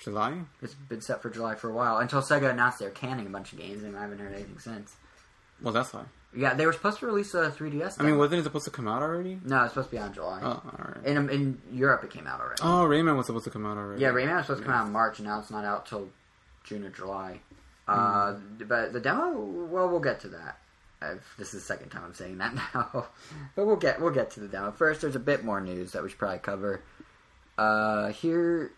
July? It's been set for July for a while until Sega announced they're canning a bunch of games, and I haven't heard anything since. Well, that's why. Yeah, they were supposed to release a 3DS. I mean, wasn't it supposed to come out already? no, it's supposed to be on July. Oh, alright. In in Europe, it came out already. Oh, Rayman was supposed to come out already. Yeah, Rayman was supposed to come out in March, and now it's not out till June or July. Uh, But the demo, well, we'll get to that. Uh, this is the second time I'm saying that now, but we'll get we'll get to the demo. First, there's a bit more news that we should probably cover. Uh, here,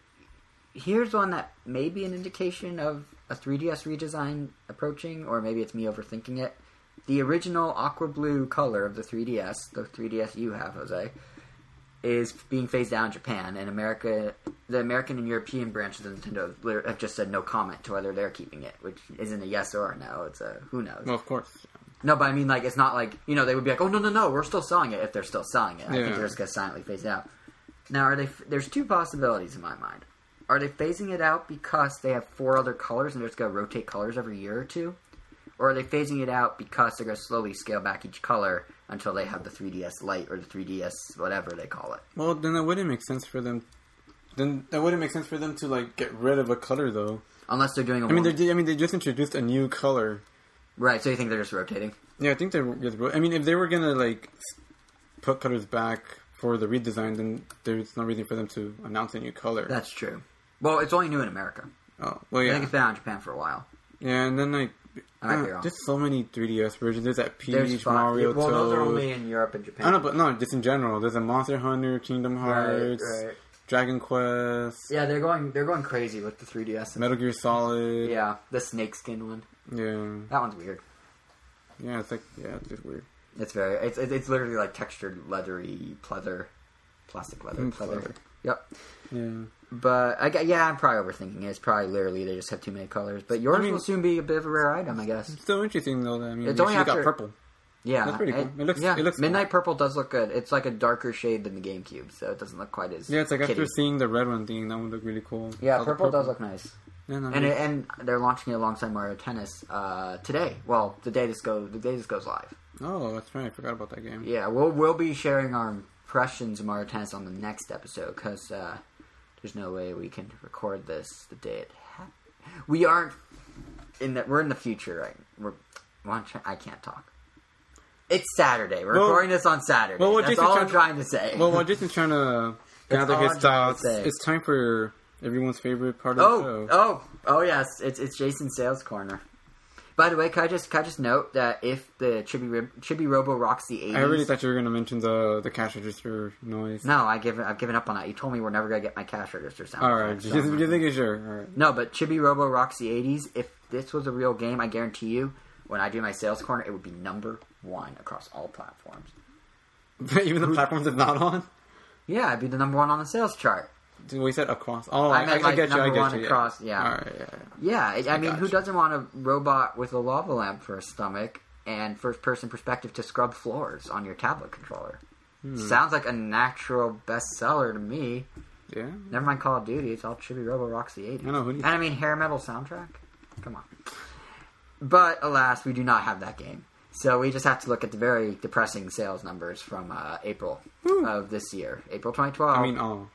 here's one that may be an indication of a 3DS redesign approaching, or maybe it's me overthinking it. The original aqua blue color of the 3DS, the 3DS you have, Jose, is being phased out in Japan, and America, the American and European branches of Nintendo have just said no comment to whether they're keeping it, which isn't a yes or a no. It's a who knows. Well, of course. no, but I mean, like, it's not like you know they would be like, oh no no no, we're still selling it if they're still selling it. I Yeah. think they're just gonna silently phase it out. Now, are they? There's two possibilities in my mind. Are they phasing it out because they have four other colors and they're just gonna rotate colors every year or two? Or are they phasing it out because they're going to slowly scale back each color until they have the 3DS Lite or the 3DS whatever they call it? Well, then that wouldn't make sense for them. Then that wouldn't make sense for them to like get rid of a color, though. Unless they're doing a I mean, they I mean, they just introduced a new color. right. So you think they're just rotating? Yeah, I think they're. just- I mean, if they were gonna like put colors back for the redesign, then there's no reason for them to announce a new color. That's true. Well, it's only new in America. oh, well, I yeah, think it's been out in Japan for a while. yeah, and then like. Uh. Just so many 3DS versions. There's that There's Peach, five- Mario, well, those are only in Europe and Japan. I know, but no, just in general. There's a Monster Hunter, Kingdom Hearts, right. Dragon Quest, Yeah, they're going. They're going crazy with the 3DS. Metal Gear Solid. Yeah, the snakeskin one. yeah, That one's weird. yeah. It's like yeah, it's just weird. It's very. It's it's it's literally like textured leathery pleather, plastic leather Mm, pleather. pleather. Yep. Yeah. But I yeah, I'm probably overthinking it. It's probably literally they just have too many colors. But yours I mean- will soon be a bit of a rare item, I guess. It's still interesting though. That, I mean, It's only after- got purple. Yeah, That's pretty cool. It looks- yeah. it looks Midnight Purple does look good. It's like a darker shade than the GameCube, so it doesn't look quite as Yeah, it's like after seeing the red one thing, that would look really cool. Yeah, the purple, does look nice, Yeah, no, and it, and they're launching it alongside Mario Tennis uh, today. Well, the day this goes, the day this goes live. oh, that's right. I forgot about that game. Yeah, we'll we'll be sharing our impressions of Mario Tennis on the next episode because uh, there's no way we can record this the day it happened. We aren't in that. we're in the future, right? We're I can't talk. It's Saturday. We're Well- recording this on Saturday. well, That's Jason's all I'm trying to say. Well, while Jason's trying to gather his I'm trying to thoughts, it's time for everyone's favorite part of Oh, the show. oh, oh yes, it's it's Jason's sales corner. By the way, can I just can I just note that if the Chibi Chibi Robo rocks the 80s, I really thought you were going to mention the the cash register noise. no, I give I've given up on that. You told me we're never gonna get my cash register sound. All right, just, so- just making sure. All right. No, but Chibi Robo rocks the 80s. If this was a real game, I guarantee you, when I do my sales corner, it would be number one across all platforms. Even the platforms it's not on. Yeah, I'd be the number one on the sales chart. We said across. Oh, I meant, I, like, get you. I get one you. across, yeah. All right. Yeah. yeah. Yeah, I, I mean, who gotcha. doesn't want a robot with a lava lamp for a stomach and first-person perspective to scrub floors on your tablet controller? Hmm. Sounds like a natural bestseller to me. Yeah. Never mind Call of Duty; it's all Chibi Robo rocks the 80s. I know, who you- And I mean, hair metal soundtrack. Come on. But alas, we do not have that game. So we just have to look at the very depressing sales numbers from uh, April of this year, April 2012. I mean, oh,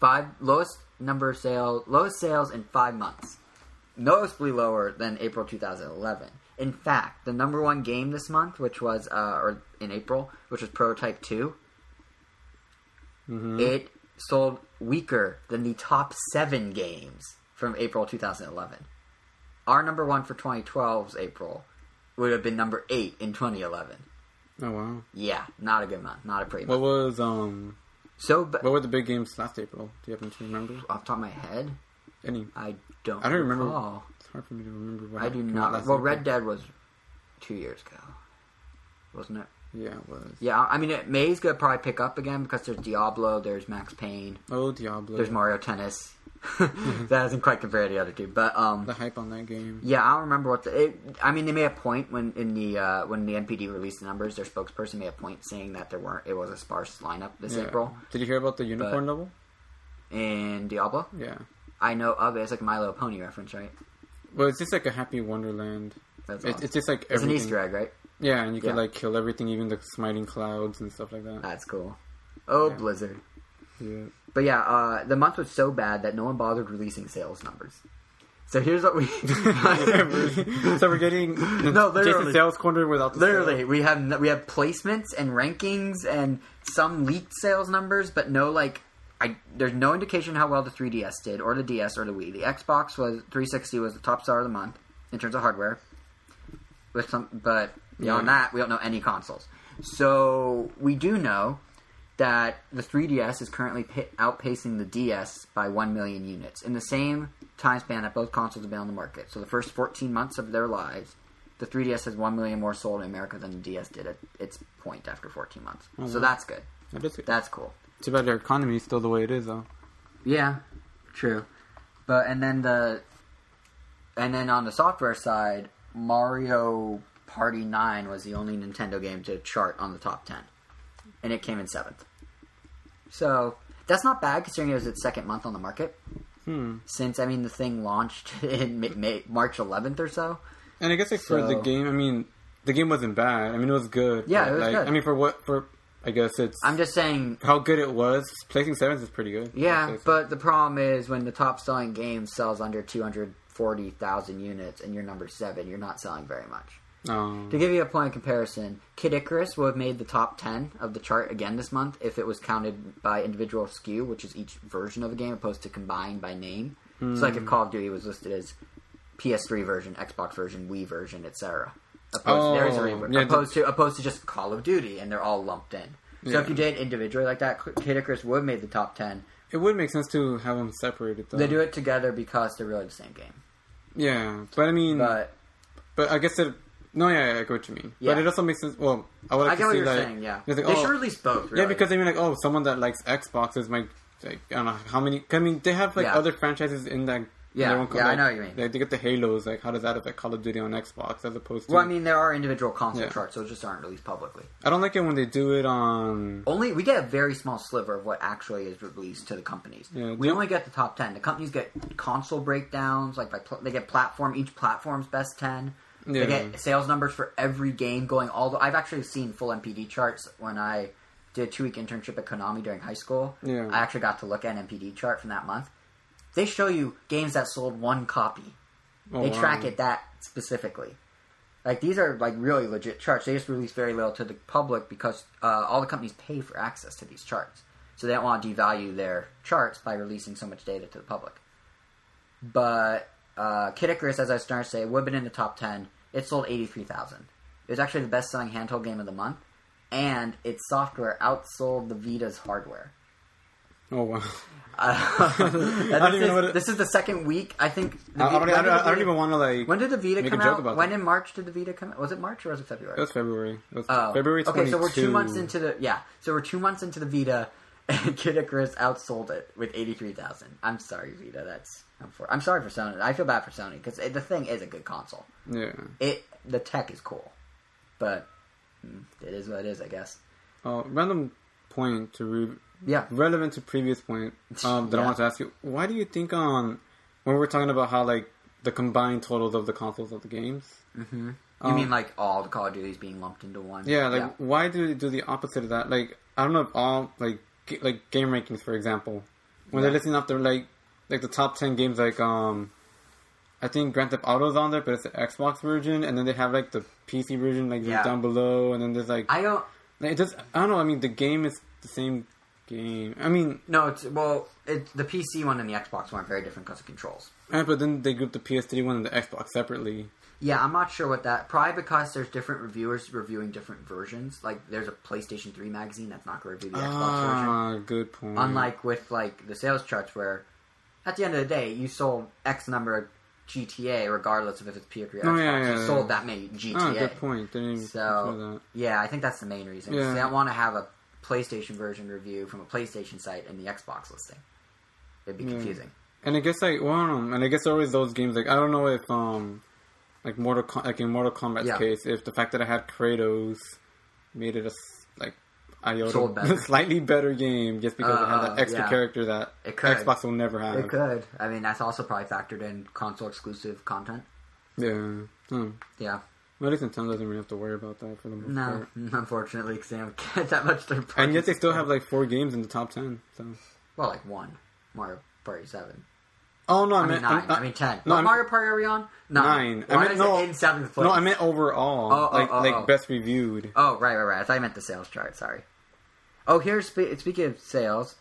five lowest number of sales, lowest sales in five months, noticeably lower than April 2011. In fact, the number one game this month, which was uh, or in April, which was Prototype 2, Mhm. it sold weaker than the top seven games from April 2011. Our number one for 2012's April would have been number eight in 2011. oh wow. Yeah, not a good month, not a pretty What month. was um? So, but What were the big games last April? Do you happen to remember off the top of my head, any? I don't. I don't remember. recall. It's hard for me to remember. What I do came out not. last Well, April. Red Dead was two years ago, wasn't it? Yeah, it was. Yeah, I mean, it, May's gonna probably pick up again because there's Diablo, there's Max Payne, Oh, Diablo. there's Mario Tennis. that doesn't quite compare to the other two, but um, The hype on that game. yeah, I don't remember what the. It, I mean, they made a point when in the uh, when the NPD released the numbers. Their spokesperson made a point saying that there weren't. It was a sparse lineup this Yeah. April Did you hear about the unicorn level? in Diablo. Yeah. I know of it. It's like a My Little Pony reference, right? Well, it's just like a happy wonderland. That's It, it's just like It's an everything. Easter egg, right? Yeah, and you can Yeah. like kill everything, even the smiting clouds and stuff like that. That's cool. Oh, Yeah. Blizzard. Yeah. But yeah, uh, the month was so bad that no one bothered releasing sales numbers. So here's what we so we're getting No, literally. Jason sales corner without the literally sale. we have we have placements and rankings and some leaked sales numbers, but no like I there's no indication how well the 3DS did or the DS or the Wii. The Xbox was 360 was the top star of the month in terms of hardware. With some, but beyond Yeah. that, we don't know any consoles. So we do know that the 3DS is currently pi- outpacing the DS by 1 million units in the same time span that both consoles have been on the market. So the first 14 months of their lives, the 3DS has 1 million more sold in America than the DS did at its point after 14 months. Oh, so wow. that's good. That is good. That's cool. Too bad their economy is still the way it is, though. Yeah, true. But and then the and then on the software side, Mario Party 9 was the only Nintendo game to chart on the top 10. And it came in 7th. So, that's not bad considering it was its second month on the market. Hmm. Since I mean the thing launched in May, May, March 11th or so. And I guess like for the game, I mean, the game wasn't bad. I mean, it was good. Yeah, it was like, good. I mean, for what for? I guess it's I'm just saying how good it was. Placing seventh is pretty good. Yeah, so. but the problem is when the top selling game sells under 240,000 units and you're number 7, you're not selling very much. Um, To give you a point of comparison, Kid Icarus would have made the top 10 of the chart again this month if it was counted by individual SKU, which is each version of the game, opposed to combined by name. So, like if Call of Duty was listed as PS3 version, Xbox version, Wii version, etc. Opposed, there is a Oh, re- yeah, opposed to opposed to just Call of Duty, and they're all lumped in. So Yeah. if you did individually like that, Kid Icarus would have made the top 10. it would make sense to have them separated. Though. They do it together because they're really the same game. Yeah, but I mean, but, But I guess it No, yeah, yeah, I get what you mean. Yeah. But it also makes sense. Well, I would like I to what see you're like, saying. Yeah, like, they oh, should release both. Really. Yeah, because I mean, like, oh, someone that likes Xboxes might, like, I don't know how many. I mean, they have like Yeah. other franchises in that. Yeah, their own co- yeah, I know what you mean. Like, they get the Halos. Like, how does that affect Call of Duty on Xbox as opposed to? well, I mean, there are individual console Yeah. charts, those just aren't released publicly. I don't like it when they do it on. Only we get a very small sliver of what actually is released to the companies. Yeah, we only get the top ten. The companies get console breakdowns, like by pl- they get platform each platform's best ten. Yeah. They get sales numbers for every game going all the. I've actually seen full NPD charts when I did a two week internship at Konami during high school. Yeah. I actually got to look at an NPD chart from that month. They show you games that sold one copy. Oh, they wow. track it that specifically. Like these are like really legit charts. They just release very little to the public because uh, all the companies pay for access to these charts, so they don't want to devalue their charts by releasing so much data to the public. But uh, Kid Icarus, as I started to say, would have been in the top ten. It sold eighty three thousand. It was actually the best selling handheld game of the month, and its software outsold the Vita's hardware. Oh wow! Uh, this, even is, know what it- this is the second week. I think. I, I, don't, I, don't, the I don't even want to like. When did the Vita come out? when that. in March did the Vita come out? Was it March or was it February? It was February. It was Oh, February. 22. Okay, so we're two months into the yeah. So we're two months into the Vita, and Kid Icarus outsold it with eighty three thousand. I'm sorry, Vita. That's I'm for. I'm sorry for Sony. I feel bad for Sony because the thing is a good console. Yeah. It the tech is cool, but mm, it is what it is, I guess. Uh, random point to re- Yeah. relevant to previous point um, that I want to ask you. Why do you think on when we're talking about how like the combined totals of the consoles of the games? Mm-hmm. You Um, mean like all the Call of Duties being lumped into one? Yeah, like why do they do the opposite of that? Like I don't know if all like g- like game rankings, for example, when they're Yeah. listing up their like like the top ten games, like um, I think Grand Theft Auto's on there, but it's the Xbox version, and then they have like the PC version like Yeah. down below, and then there's like I don't. it just I don't know. I mean, the game is the same game. I mean, No, it's well, it, the PC one and the Xbox one are very different because of controls. eh, but then they group the PS3 one and the Xbox separately. Yeah, I'm not sure what that. Probably because there's different reviewers reviewing different versions. Like, there's a PlayStation 3 magazine that's not going to review the Xbox version. Ah, good point. Unlike with like the sales charts, where at the end of the day, you sold X number of GTA, regardless of if it's PS3 or Oh, yeah, yeah, you yeah. sold that many GTA. Ah, good point. So yeah, I think that's the main reason. Yeah. They don't want to have a PlayStation version review from a PlayStation site and the Xbox listing. It'd be confusing. And I guess like well, I don't know. and I guess always those games like I don't know if um like Mortal Com- like in Mortal Kombat's case if the fact that I had Kratos made it a like iota slightly better game just because it had Uh, that extra yeah. character that It could. Xbox will never have. It could. I mean, that's also probably factored in console exclusive content. Yeah. Hmm. Yeah. Well, at least Nintendo doesn't really have to worry about that for the most No, part. unfortunately, because they don't get that much third And yet they still have like four games in the top ten. So. well, like one Mario Party Seven. Oh no, I, I mean meant nine. I'm- I mean ten. no, what I'm- Mario Party are we on? Nine. I Why meant is no- it in seventh place? No, I meant overall, Oh, oh, like oh, like oh. best reviewed. Oh, right, right, right. I thought I meant the sales chart. Sorry. Oh, here's spe- speaking of sales.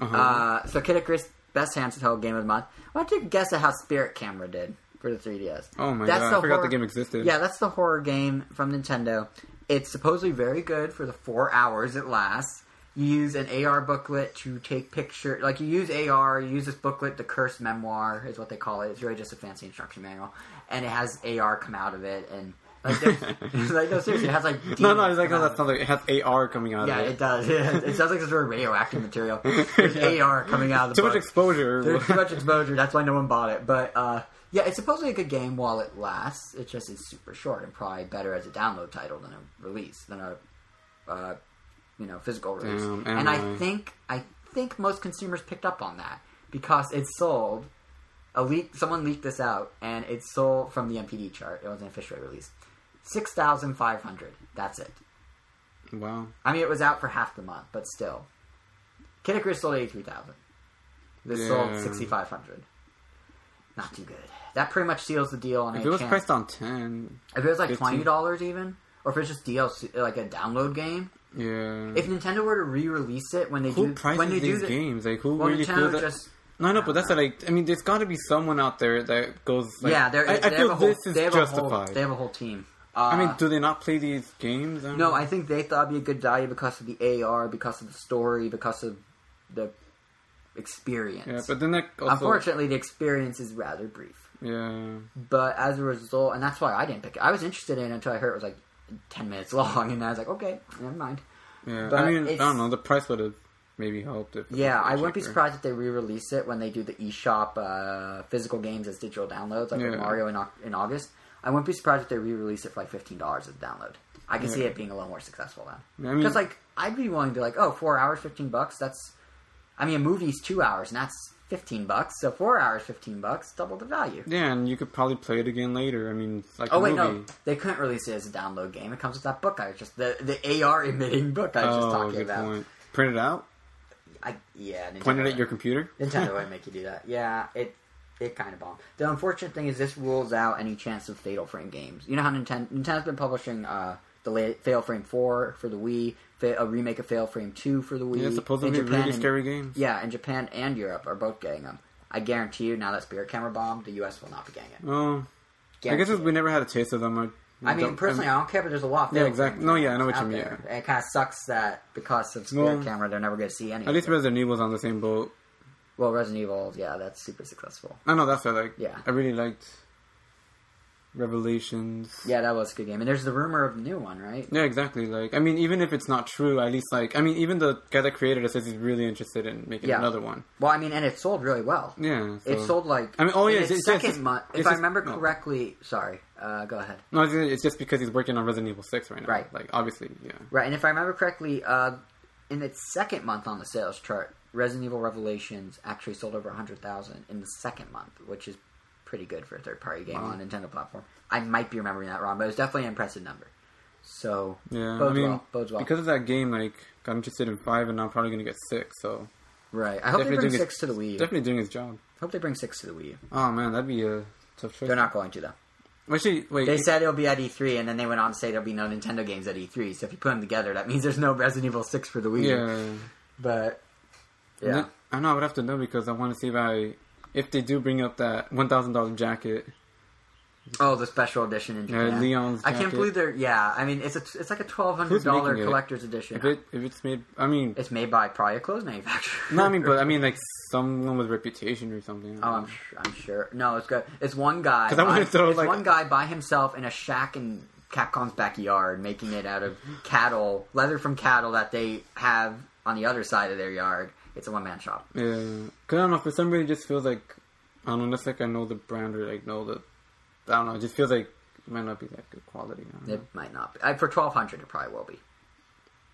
Uh-huh. Uh, so Kid Icarus best handheld game of the month. Why don't you guess at how Spirit Camera did for the 3DS? oh my that's god, the I forgot horror- the game existed. Yeah, that's the horror game from Nintendo. It's supposedly very good for the four hours it lasts. You use an AR booklet to take picture. Like you use AR, you use this booklet, the Cursed Memoir is what they call it. It's really just a fancy instruction manual, and it has AR come out of it, and like, like no seriously, it has like No, no, it's like come no, out that like it has AR coming out yeah, of it it. does. it sounds like it's very radioactive material. There's AR coming out of the Too much exposure. There's too much exposure. That's why no one bought it. But uh, yeah, it's supposedly a good game while it lasts. It just is super short and probably better as a download title than a release than a uh, you know physical release. Damn, and I think I think most consumers picked up on that because it sold. A leak. Someone leaked this out, and it sold from the NPD chart. It wasn't officially released. Six thousand five hundred. That's it. wow. I mean, it was out for half the month, but still. Kid Icarus sold 83,000. This sold 6,500. Not too good. That pretty much seals the deal on If it was priced on ten, if it was like 15. $20 even, or if it's just DLC, like a download game. Yeah. If Nintendo were to re-release it when they who do prices when they these do the, games? Like who well, really Nintendo that? just no, no, but that's like I mean, there's got to be someone out there that goes. Like, yeah, they're, I, I feel whole, this is they have A whole, justified. they have a whole team. Uh, I mean, do they not play these games? don't No, know. I think they thought it'd be a good value because of the AR, because of the story, because of the experience. Yeah, but then that also, Unfortunately, the experience is rather brief. yeah, But as a result, and that's why I didn't pick it. I was interested in it until I heard it was like ten minutes long, and I was like, okay, never mind. yeah. But I mean, I don't know. The price would have maybe helped if. it Yeah, I wouldn't be surprised if they re-release it when they do the eShop uh, physical games as digital downloads, like with Yeah. Mario in, in August. I wouldn't be surprised if they re-release it for like fifteen dollars as a download. I can see it being a little more successful then. I mean, Because like I'd be willing to like, oh, four hours, fifteen bucks. That's, I mean, a movie's two hours, and that's fifteen bucks. So four hours, fifteen bucks, double the value. yeah, and you could probably play it again later. I mean, like Oh a wait, movie. no, they couldn't release it as a download game. It comes with that book I was just the the AR emitting book I was just oh, talking good about. point. Print it out. I yeah, Nintendo Point it at your computer. Nintendo wouldn't make you do that. Yeah, it it kind of bombed. The unfortunate thing is this rules out any chance of Fatal Frame games. You know how Nintendo Nintendo's been publishing uh, the Fatal Frame Four for the Wii, a remake of Fatal Frame Two for the Wii. yeah, supposedly Japan really and- scary games. Yeah, and Japan and Europe are both getting them. I guarantee you, now that Spirit Camera bombed, the U.S. will not be getting it. Oh, I guess we never had a taste of them. I, I mean, personally, I don't care, but there's a lot. Of Yeah, exactly. No, yeah, I know what you mean. And it kind of sucks that because of Spirit Well, Camera, they're never going to see any. At least. Resident Evil's on the same boat. well, Resident Evil, yeah, that's super successful. I know that's what I like. Yeah. I really liked Revelations. Yeah, that was a good game. And there's the rumor of the new one, right? Yeah, exactly. Like, I mean, even if it's not true, at least like, I mean, even the guy that created it says he's really interested in making Yeah. another one. Well, I mean, and it sold really well. Yeah, so. It sold like I mean, oh, yeah, its it's- second just- month. If I just- remember no. correctly, sorry, uh, go ahead. No, it's, it's just because he's working on Resident Evil Six right now. Right. Like, obviously, yeah. Right, and if I remember correctly, uh, in its second month on the sales chart, Resident Evil Revelations actually sold over hundred thousand in the second month, which is pretty good for a third-party game Wow. on a Nintendo platform. I might be remembering that wrong, but it was definitely an impressive number. So Yeah, bodes I mean, well. Bodes well. because of that game, like, got interested in five, and now I'm probably gonna get six. So right. I hope they definitely bring six his- to the Wii U. definitely doing his job. I hope they bring six to the Wii U. Oh man, that'd be a tough choice. They're not going to though. Actually, wait. They said it'll be at E3, and then they went on to say there'll be no Nintendo games at E3. So if you put them together, that means there's no Resident Evil Six for the Wii. U. yeah. But yeah, I know I would have to know because I want to see if I if they do bring up that one thousand dollar jacket. oh, the special edition in Yeah, Japan. Leon's. I can't believe they're. Yeah, I mean it's a it's like a twelve hundred dollar making it? collector's edition. If it if it's made, I mean, it's made by probably a clothes manufacturer. no, I mean, but I mean like someone with reputation or something. Oh, I'm sure. I'm sure. No, it's good. It's one guy. I by- wanna throw, it's like- one guy by himself in a shack in Capcom's backyard, making it out of cattle, leather from cattle that they have on the other side of their yard. It's a one man shop. Yeah, cause I don't know. For some reason, it just feels like I don't know. Unless like I know the brand or like know the. I don't know. It just feels like it might not be that good quality. I don't know. It might not be. I, for twelve hundred, it probably will be.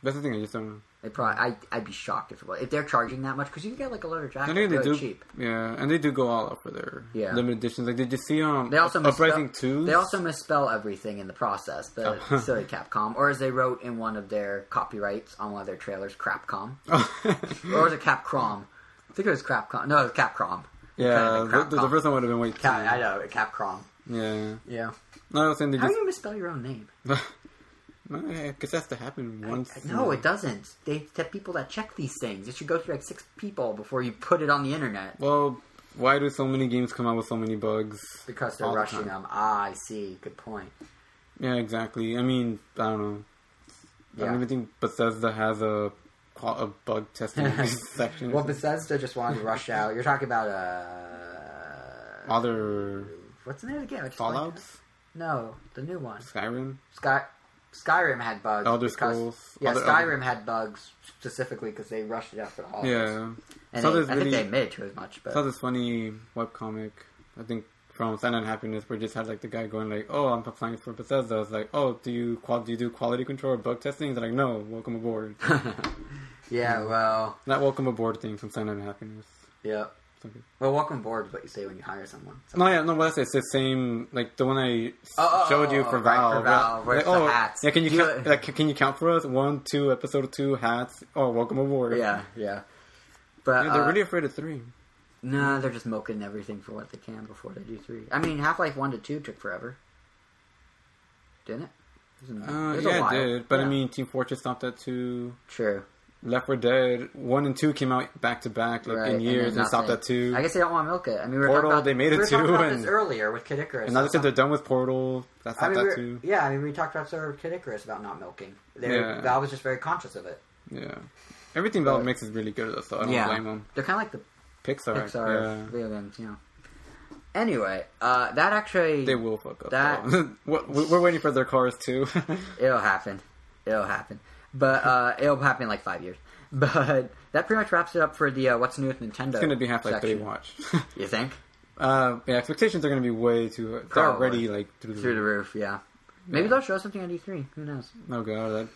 That's the thing. I just don't know. It probably. I, I'd be shocked if it was. If they're charging that much, because you can get like a leather I jacket think they really do. cheap. Yeah, and they do go all out for their Yeah. limited editions. Like, did you see um They also Uprising misspell, Two? They also misspell everything in the process. The Oh. silly Capcom, or as they wrote in one of their copyrights on one of their trailers, Crapcom, or was it Capcom? I think it was Crapcom. No, it was Capcom. yeah, Kinda the, the, first one would have been way too. Cap, I know Capcom. Yeah, Yeah. no, I was saying they How do you misspell your own name? yeah, because that's to happen once. No, it doesn't. They have people that check these things. It should go through like six people before you put it on the internet Well, why do so many games come out with so many bugs? because they're all the rushing them. Ah, I see. Good point. Yeah, exactly. I mean, I don't know. I Yeah. don't even think Bethesda has a a bug testing section. Well, Bethesda just wanted to rush out. You're talking about uh, Other what's the name of the game? I just blanked on it. Fallout's, No, the new one. Skyrim, Sky Skyrim had bugs. Elder because- Scrolls. Yeah, Skyrim had bugs specifically because they rushed it out for the holidays. Yeah, and So they, I think really- they admitted to as much. I saw this funny webcomic. I think from Sun and Happiness, where it just had like the guy going like, "Oh, I'm applying for Bethesda." I was like, "Oh, do you qual- do you do quality control or bug testing?" He's like, "No, welcome aboard." yeah, well, that welcome aboard thing from Sun and Happiness. yeah. Something. Well, welcome aboard is what you say when you hire someone. So- No, yeah, no, what I say, it's the same, like the one I Oh, oh, showed you oh, for oh, right, Valve. for Valve, where like, the oh, hats. yeah, can you count, like, can you count for us? One, two, episode two, hats. Oh, welcome aboard. Yeah, yeah. But Yeah, they're uh, really afraid of three. no, they're just milking everything for what they can before they do three. I mean, Half Life One to Two took forever, didn't it? It was, Uh, it was a yeah, it did. But I mean, Team Fortress stopped at two. true. Left 4 Dead one and two came out back to back like Right, in years then and, stopped at two. I guess they don't want to milk it. I mean, we were Portal, about, they made it we talking two, about and- this earlier with Kid Icarus. and now they That's said not- they're done with Portal. That I stopped mean, we at two. yeah, I mean, we talked about sort of Kid Icarus about not milking. They're, Yeah. Valve was just very conscious of it. Yeah. Everything Valve makes is really good though, so I don't yeah, blame them. they're kind of like the Pixar, Pixar yeah, video games, you know. Anyway, uh, that actually they will fuck up. That- We're waiting for their cars too. it'll happen. It'll happen. But uh, it'll happen in like five years. But that pretty much wraps it up for the uh, what's new with Nintendo. it's gonna be Half Life Three watch. You think uh, yeah, expectations are gonna be way too. They're Probably. already like through the, through the roof? Yeah. Maybe Yeah. they'll show something on E3. Who knows? Oh god, that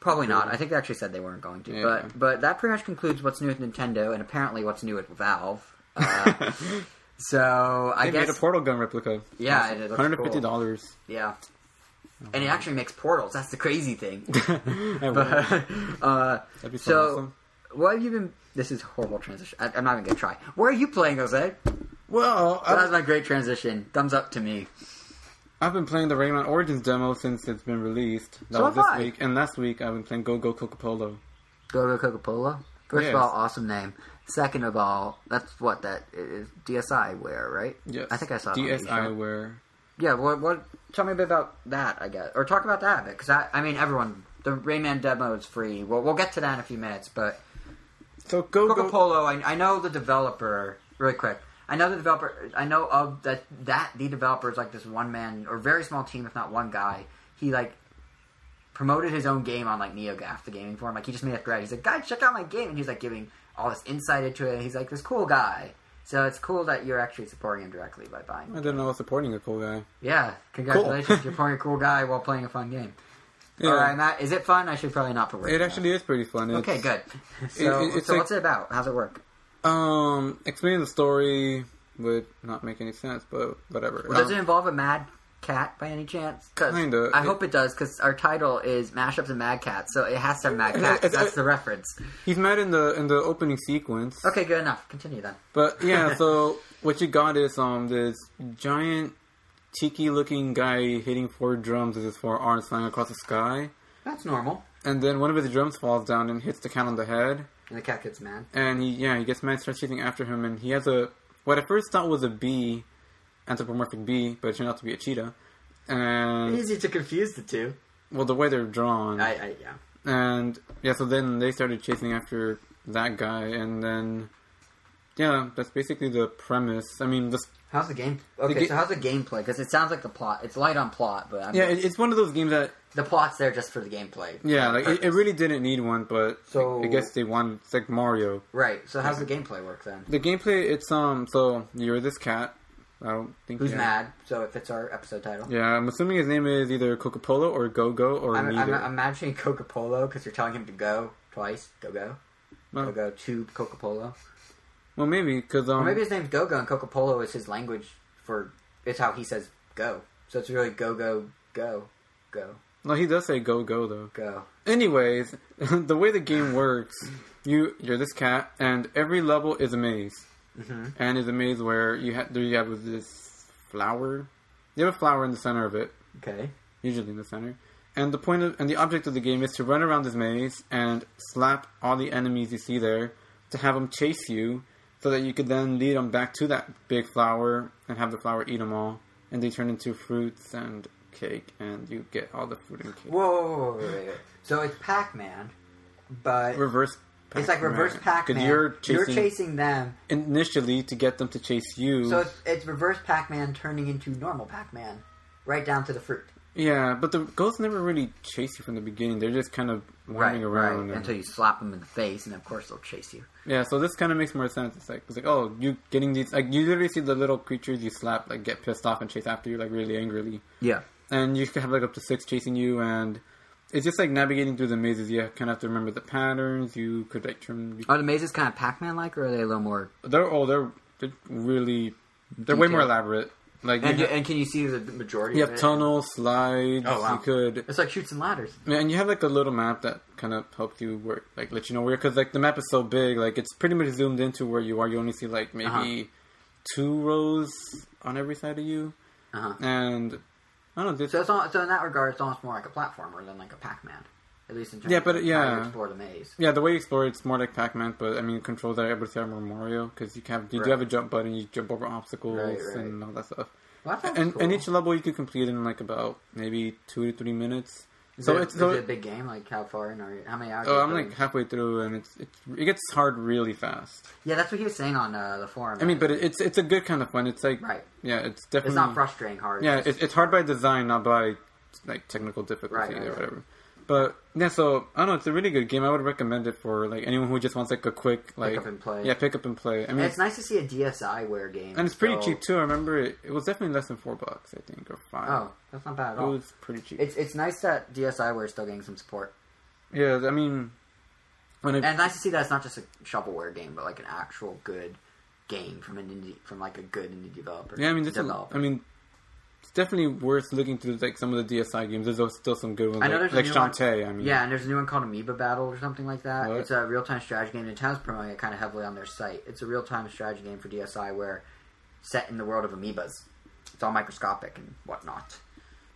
Probably not. I think they actually said they weren't going to. Yeah. But but that pretty much concludes what's new with Nintendo and apparently what's new with Valve. Uh, so I they guess made a portal gun replica. Yeah, looks hundred fifty cool. dollars. yeah. And it actually makes portals. That's the crazy thing. That'd But uh, be so, so awesome. what have you been? This is a horrible transition. I, I'm not even gonna try. Where are you playing, Jose? Well, That was my great transition. Thumbs up to me. I've been playing the Rayman Origins demo since it's been released. That So was this I. week, and last week I've been playing Go Go Kokopolo. Go Go Kokopolo. First Yes. of all, awesome name. Second of all, that's what that is DSiWare, right? Yes, I think I saw it DSi show. where Yeah, what? What? Tell me a bit about that, I guess, or talk about that because I, I mean, everyone, the Rayman demo is free. Well, we'll get to that in a few minutes, but so Go Kokopolo, I, I know the developer really quick. I know the developer. I know of that. That the developer is like this one man or very small team, if not one guy. He like promoted his own game on like NeoGAF, the gaming forum. Like he just made a thread. He's like, guys, check out my game, and he's like giving all this insight into it. He's like this cool guy. So it's cool that you're actually supporting him directly by buying. I didn't know I was supporting a cool guy. Yeah, congratulations! you're playing a cool guy while playing a fun game. Yeah. All right, Matt, is it fun? I should probably not put. It actually is pretty fun. It's, Okay, good. So, it- it's so like- what's it about? How's it work? Um, explaining the story would not make any sense, but whatever. Well, does Um, it involve a mad cat by any chance? Kinda. I hope it does because our title is mashups and mad cats, so it has to have mad it- That's it- the reference. He's mad in the in the opening sequence. Okay, good enough. Continue then. But yeah, so what you got is um this giant tiki looking guy hitting four drums with his four arms flying across the sky. That's normal. And then one of his drums falls down and hits the cat on the head. And the cat gets mad. And he yeah, he gets mad, starts chasing after him and he has a what I first thought was a bee, anthropomorphic bee, but it turned out to be a cheetah. And Easy to confuse the two. well the way they're drawn. I, I yeah. And yeah, so then they started chasing after that guy, and then yeah, that's basically the premise. I mean, this How's the game? Okay, ga- so how's the gameplay? Because it sounds like the plot. It's light on plot, but I'm, yeah, it, it's one of those games that the plot's there just for the gameplay. yeah, like it, it really didn't need one, but So- I guess they want it's like Mario. right. So how's the gameplay work then? The gameplay, it's um, so you're this cat. I don't think Who's mad? So it fits our episode title. Yeah, I'm assuming his name is either Kokopolo or Go Go or I'm, I'm. I'm imagining Kokopolo because you're telling him to go twice. Go go. well, Go go to Kokopolo. well, maybe because um, Or maybe his name's Go Go and Kokopolo is his language for. It's how he says go. So it's really go go go go no, he does say Go Go though. go. Anyways, the way the game works, you you're this cat, and every level is a maze, Mm-hmm. and is a maze where you have there you have this flower. You have a flower in the center of it, Okay. usually in the center, and the point of and the object of the game is to run around this maze and slap all the enemies you see there to have them chase you, so that you could then lead them back to that big flower and have the flower eat them all, and they turn into fruits and cake, and you get all the fruit and cake. Whoa, whoa, whoa, wait. So it's Pac Man, but reverse. It's like reverse Pac Because Man. you're You're chasing, chasing them. initially to get them to chase you. So it's, it's reverse Pac Man turning into normal Pac Man, right down to the fruit. yeah, but the ghosts never really chase you from the beginning. They're just kind of wandering around. and- Until you slap them in the face, and of course they'll chase you. yeah, so this kind of makes more sense. It's like it's like oh, you getting these like you literally see the little creatures you slap like get pissed off and chase after you like really angrily, Yeah. and you can have like up to six chasing you and. It's just like navigating through the mazes. You kind of have to remember the patterns. You could like turn. Are the mazes kind of Pac Man like, or are they a little more? They're oh, they're they're really they're way more elaborate. Like And, you, you, and can you see the majority? you of have tunnels, slides. Oh, wow. You could It's like shoots and ladders. And you have like a little map that kind of helps you work, like let you know where, because like the map is so big, like it's pretty much zoomed into where you are. You only see like maybe Uh-huh. two rows on every side of you, Uh-huh. and I don't know. So it's all, so in that regard, it's almost more like a platformer than like a Pac Man, at least in terms Yeah, but, of yeah. how you explore the maze. yeah, the way you explore it's more like Pac-Man, but I mean controls are able to more Mario because you have you Right. do have a jump button, you jump over obstacles Right, right. and all that stuff. Well, that And, cool. and each level you can complete in like about maybe two to three minutes. So is it's it, so it a big game? Like how far in are you? How many hours? oh, I'm like halfway through, and it's, it's it gets hard really fast. yeah, that's what he was saying on uh, the forum. I mean, but it, it's it's a good kind of fun. It's like right, yeah, it's definitely it's not frustrating hard. Yeah, It's it's, it's hard by design, not by like technical difficulty Right, right, or whatever. But yeah, so I don't know. It's a really good game. I would recommend it for like anyone who just wants like a quick like pick up and play. Yeah, pick up and play. I mean, it's nice to see a DSiWare game, and it's pretty so- cheap too. I remember it. It was definitely less than four bucks, I think, or five. Oh, that's not bad at all. it was pretty cheap. It's it's nice that DSiWare is still getting some support, yeah, I mean, when it, and it's nice to see that it's not just a shovelware game, but like an actual good game from an indie from like a good indie developer. yeah, I mean, this is, developer. I mean, it's definitely worth looking through like some of the DSi games. There's still some good ones, I know like, there's like Shantae. I mean, Yeah, and there's a new one called Amoeba Battle or something like that. What? It's a real time strategy game. Nintendo's promoting it kind of heavily on their site. It's a real time strategy game for DSi where set in the world of amoebas. It's all microscopic and whatnot.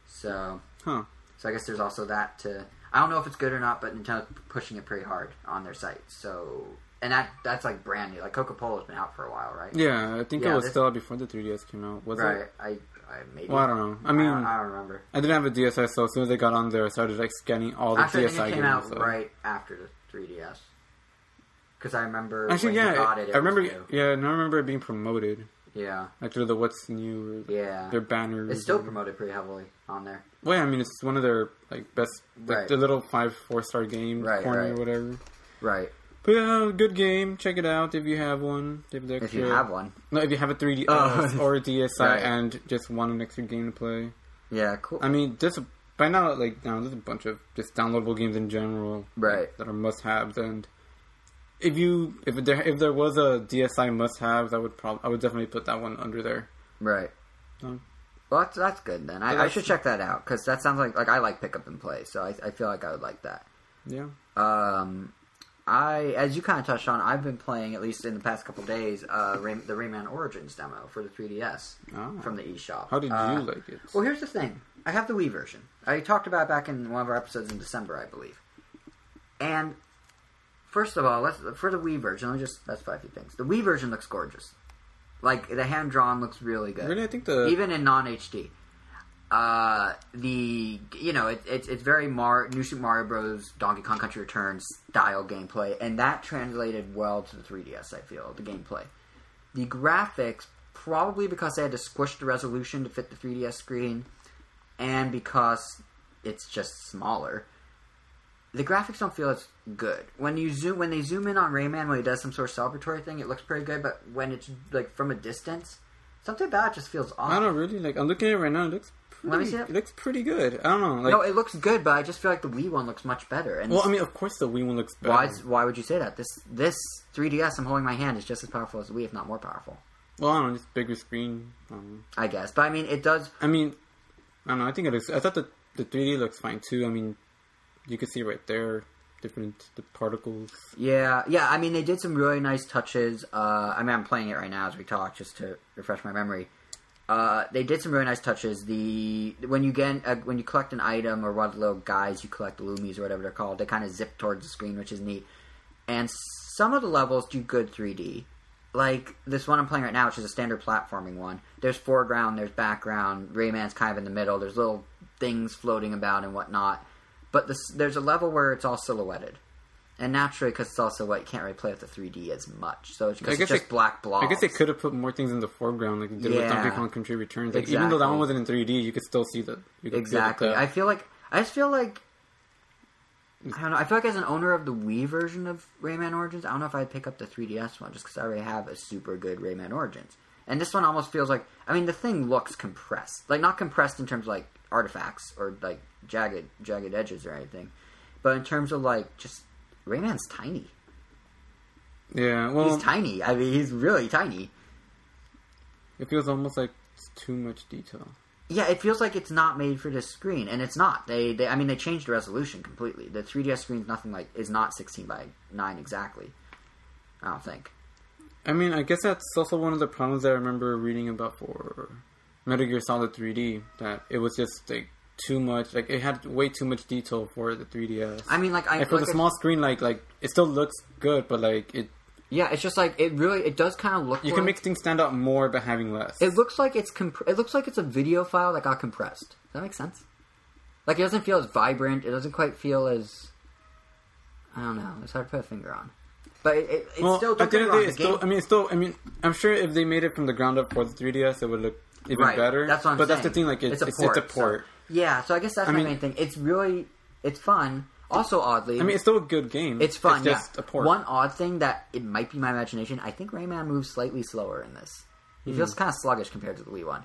So, huh? so I guess there's also that to. I don't know if it's good or not, but Nintendo's pushing it pretty hard on their site. So, and that that's like brand new. Like Coca Cola's been out for a while, right? Yeah, I think Yeah, it was this- still out before the 3DS came out. Was right. it? I, I maybe. Well, I don't know. I mean, I don't, I don't remember. I didn't have a DSi, so as soon as I got on there, I started like scanning all the Actually, I DSi think it came games. out so. right after the 3DS. Because I remember. Actually, when yeah, got it, it I remember. Yeah, and I remember it being promoted. Yeah, Like through the what's new, yeah. their banners. It's still promoted pretty heavily on there. Well, yeah, I mean, it's one of their like best, like Right. the little five, four star game Right, corner right. or whatever. Right. But yeah, good game. Check it out if you have one. If, If you have one. no, if you have a 3D Oh. or a DSi Right. and just want an extra game to play. Yeah, cool. I mean, a, by now like now there's a bunch of just downloadable games in general, Right. That are must-haves, and if you if there if there was a DSi must-have, I would probably I would definitely put that one under there. right. Um, Well, that's, that's good then. I, I should check that out because that sounds like like I like pick up and play, so I, I feel like I would like that. Yeah, Um, I as you kind of touched on, I've been playing at least in the past couple days uh, Ray, the Rayman Origins demo for the 3DS Ah. from the eShop. how did Uh, you like it? Well, here's the thing. I have the Wii version. I talked about it back in one of our episodes in December, I believe. And first of all, let's for the Wii version, let me just specify a few things. The Wii version looks gorgeous. Like the hand drawn looks really good, Really, I think the even in non HD. Uh, the you know it, it's it's very Mar New Super Mario Bros. Donkey Kong Country Returns style gameplay, and that translated well to the 3DS. I feel the gameplay, the graphics probably because they had to squish the resolution to fit the 3DS screen, and because it's just smaller. The graphics don't feel as good when you zoom when they zoom in on Rayman when he does some sort of celebratory thing. It looks pretty good, but when it's like from a distance, something about it just feels off. I don't really like I'm looking at it right now. It looks Let me see it. it looks pretty good. I don't know, like no, it looks good, but I just feel like the Wii one looks much better. And well, I mean, of course the Wii one looks better. why? Why would you say that? This this 3DS I'm holding in my hand is just as powerful as the Wii, if not more powerful. Well, I don't know, just bigger screen. Um, I guess, but I mean, it does. I mean, I don't know. I think it looks. I thought the the 3D looks fine too. I mean, you can see right there different the particles. Yeah, yeah. I mean, they did some really nice touches. Uh, I mean, I'm playing it right now as we talk, just to refresh my memory. Uh, they did some really nice touches. The when you get uh, when you collect an item or one of the little guys you collect, loomies or whatever they're called, they kind of zip towards the screen, which is neat. And some of the levels do good 3D. Like this one I'm playing right now, which is a standard platforming one. There's foreground, there's background. Rayman's kind of in the middle. There's little things floating about and whatnot. But this, there's a level where it's all silhouetted. And naturally, because it's also what you can't really play with the 3D as much, so it's, it's just they- black blobs. I guess they could have put more things in the foreground, like they did with Yeah. Donkey Kong Country Returns. Like, Even though that one wasn't in 3D, you could still see the you could feel Exactly. the- I feel like I just feel like I don't know. I feel like as an owner of the Wii version of Rayman Origins, I don't know if I'd pick up the 3DS one just because I already have a super good Rayman Origins. And this one almost feels like I mean the thing looks compressed, like not compressed in terms of like artifacts or like jagged jagged edges or anything, but in terms of like just Rayman's tiny. yeah. Well, He's tiny. I mean, he's really tiny. it feels almost like it's too much detail. Yeah, it feels like it's not made for this screen, and it's not. They, they, I mean, they changed the resolution completely. The 3DS screen is nothing like is not 16 by 9 exactly. I don't think. I mean, I guess that's also one of the problems that I remember reading about for Metal Gear Solid 3D. That it was just like too much. Like it had way too much detail for the 3DS. I mean, like I and for like the small screen, like like it still looks good, but like it yeah, it's just like it really it does kind of look. you like, can make things stand out more by having less. It looks like it's comp- it looks like it's a video file that got compressed. Does that make sense? Like it doesn't feel as vibrant. It doesn't quite feel as I don't know. It's hard to put a finger on. But it, it, it's well, still at the end of the day, it's still. I mean, it's still. I mean, I'm sure if they made it from the ground up for the 3DS, it would look even right. better. That's what I'm but saying. that's the thing. Like, it, it's a it's, port. it's a port. so- yeah, so I guess that's I my mean- main thing. It's really it's fun. Also, oddly, I mean, it's still a good game. It's fun. It's just yeah. a port. One odd thing that it might be my imagination. I think Rayman moves slightly slower in this. He Hmm. feels kind of sluggish compared to the Wii one.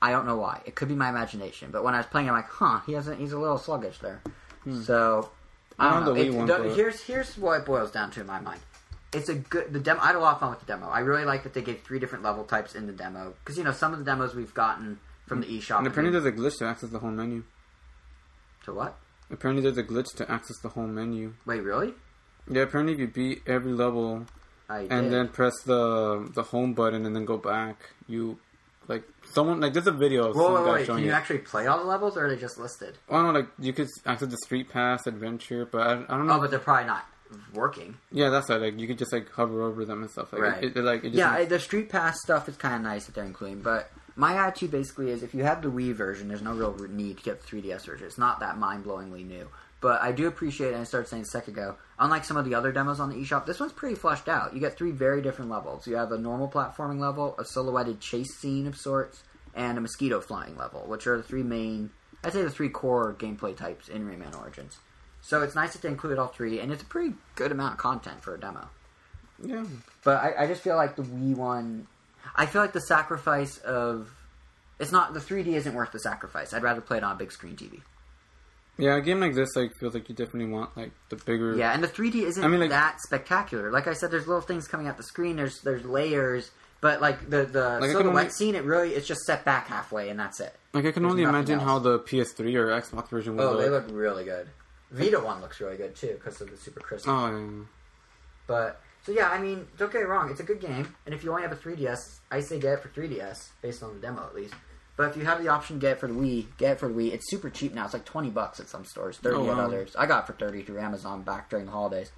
I don't know why. It could be my imagination. But when I was playing, I'm like, huh, he hasn't. He's a little sluggish there. So I I don't know. know the Wii It- one, the- here's here's what it boils down to in my mind. It's a good the demo. I had a lot of fun with the demo. I really like that they gave three different level types in the demo because you know some of the demos we've gotten from the eShop. and apparently, there's a glitch to access the whole menu. to what? Apparently, there's a glitch to access the whole menu. Wait, really? Yeah, apparently, if you beat every level I and did. then press the the home button and then go back, you like someone like there's a video of Whoa, wait, wait. Can you it. actually play all the levels, or are they just listed? Oh, I don't know, like you could access the Street Pass Adventure, but I, I don't know. Oh, but they're probably not working. yeah, that's right. Like you could just like hover over them and stuff. Like Right. it, it, like it just Yeah, the Street Pass stuff is kind of nice that they're including, but my attitude basically is if you have the Wii version, there's no real need to get the 3DS version. It's not that mind blowingly new. But I do appreciate, and I started saying a second ago, unlike some of the other demos on the eShop, this one's pretty fleshed out. You get three very different levels. You have a normal platforming level, a silhouetted chase scene of sorts, and a mosquito flying level, which are the three main, I'd say the three core gameplay types in Rayman Origins. So it's nice that they included all three, and it's a pretty good amount of content for a demo. yeah. But I, I just feel like the Wii one. I feel like the sacrifice of. It's not. The 3D isn't worth the sacrifice. I'd rather play it on a big screen TV. Yeah, a game like this like feels like you definitely want like the bigger. Yeah, and the 3D isn't I mean, like- that spectacular. Like I said, there's little things coming out the screen. There's there's layers, but like the the Like, I silhouette only- scene, it really it's just set back halfway, and that's it. Like I can There's only imagine else. how the PS3 or Xbox version would Oh, they look. look really good. Vita one looks really good too because of the super crisp. Oh, yeah. But so yeah, I mean, don't get me wrong, it's a good game, and if you only have a 3DS, I say get it for 3DS based on the demo at least. But if you have the option get it for the Wii, get it for the Wii. It's super cheap now. It's like 20 bucks at some stores, 30 Oh, at others. I got it for 30 through Amazon back during the holidays.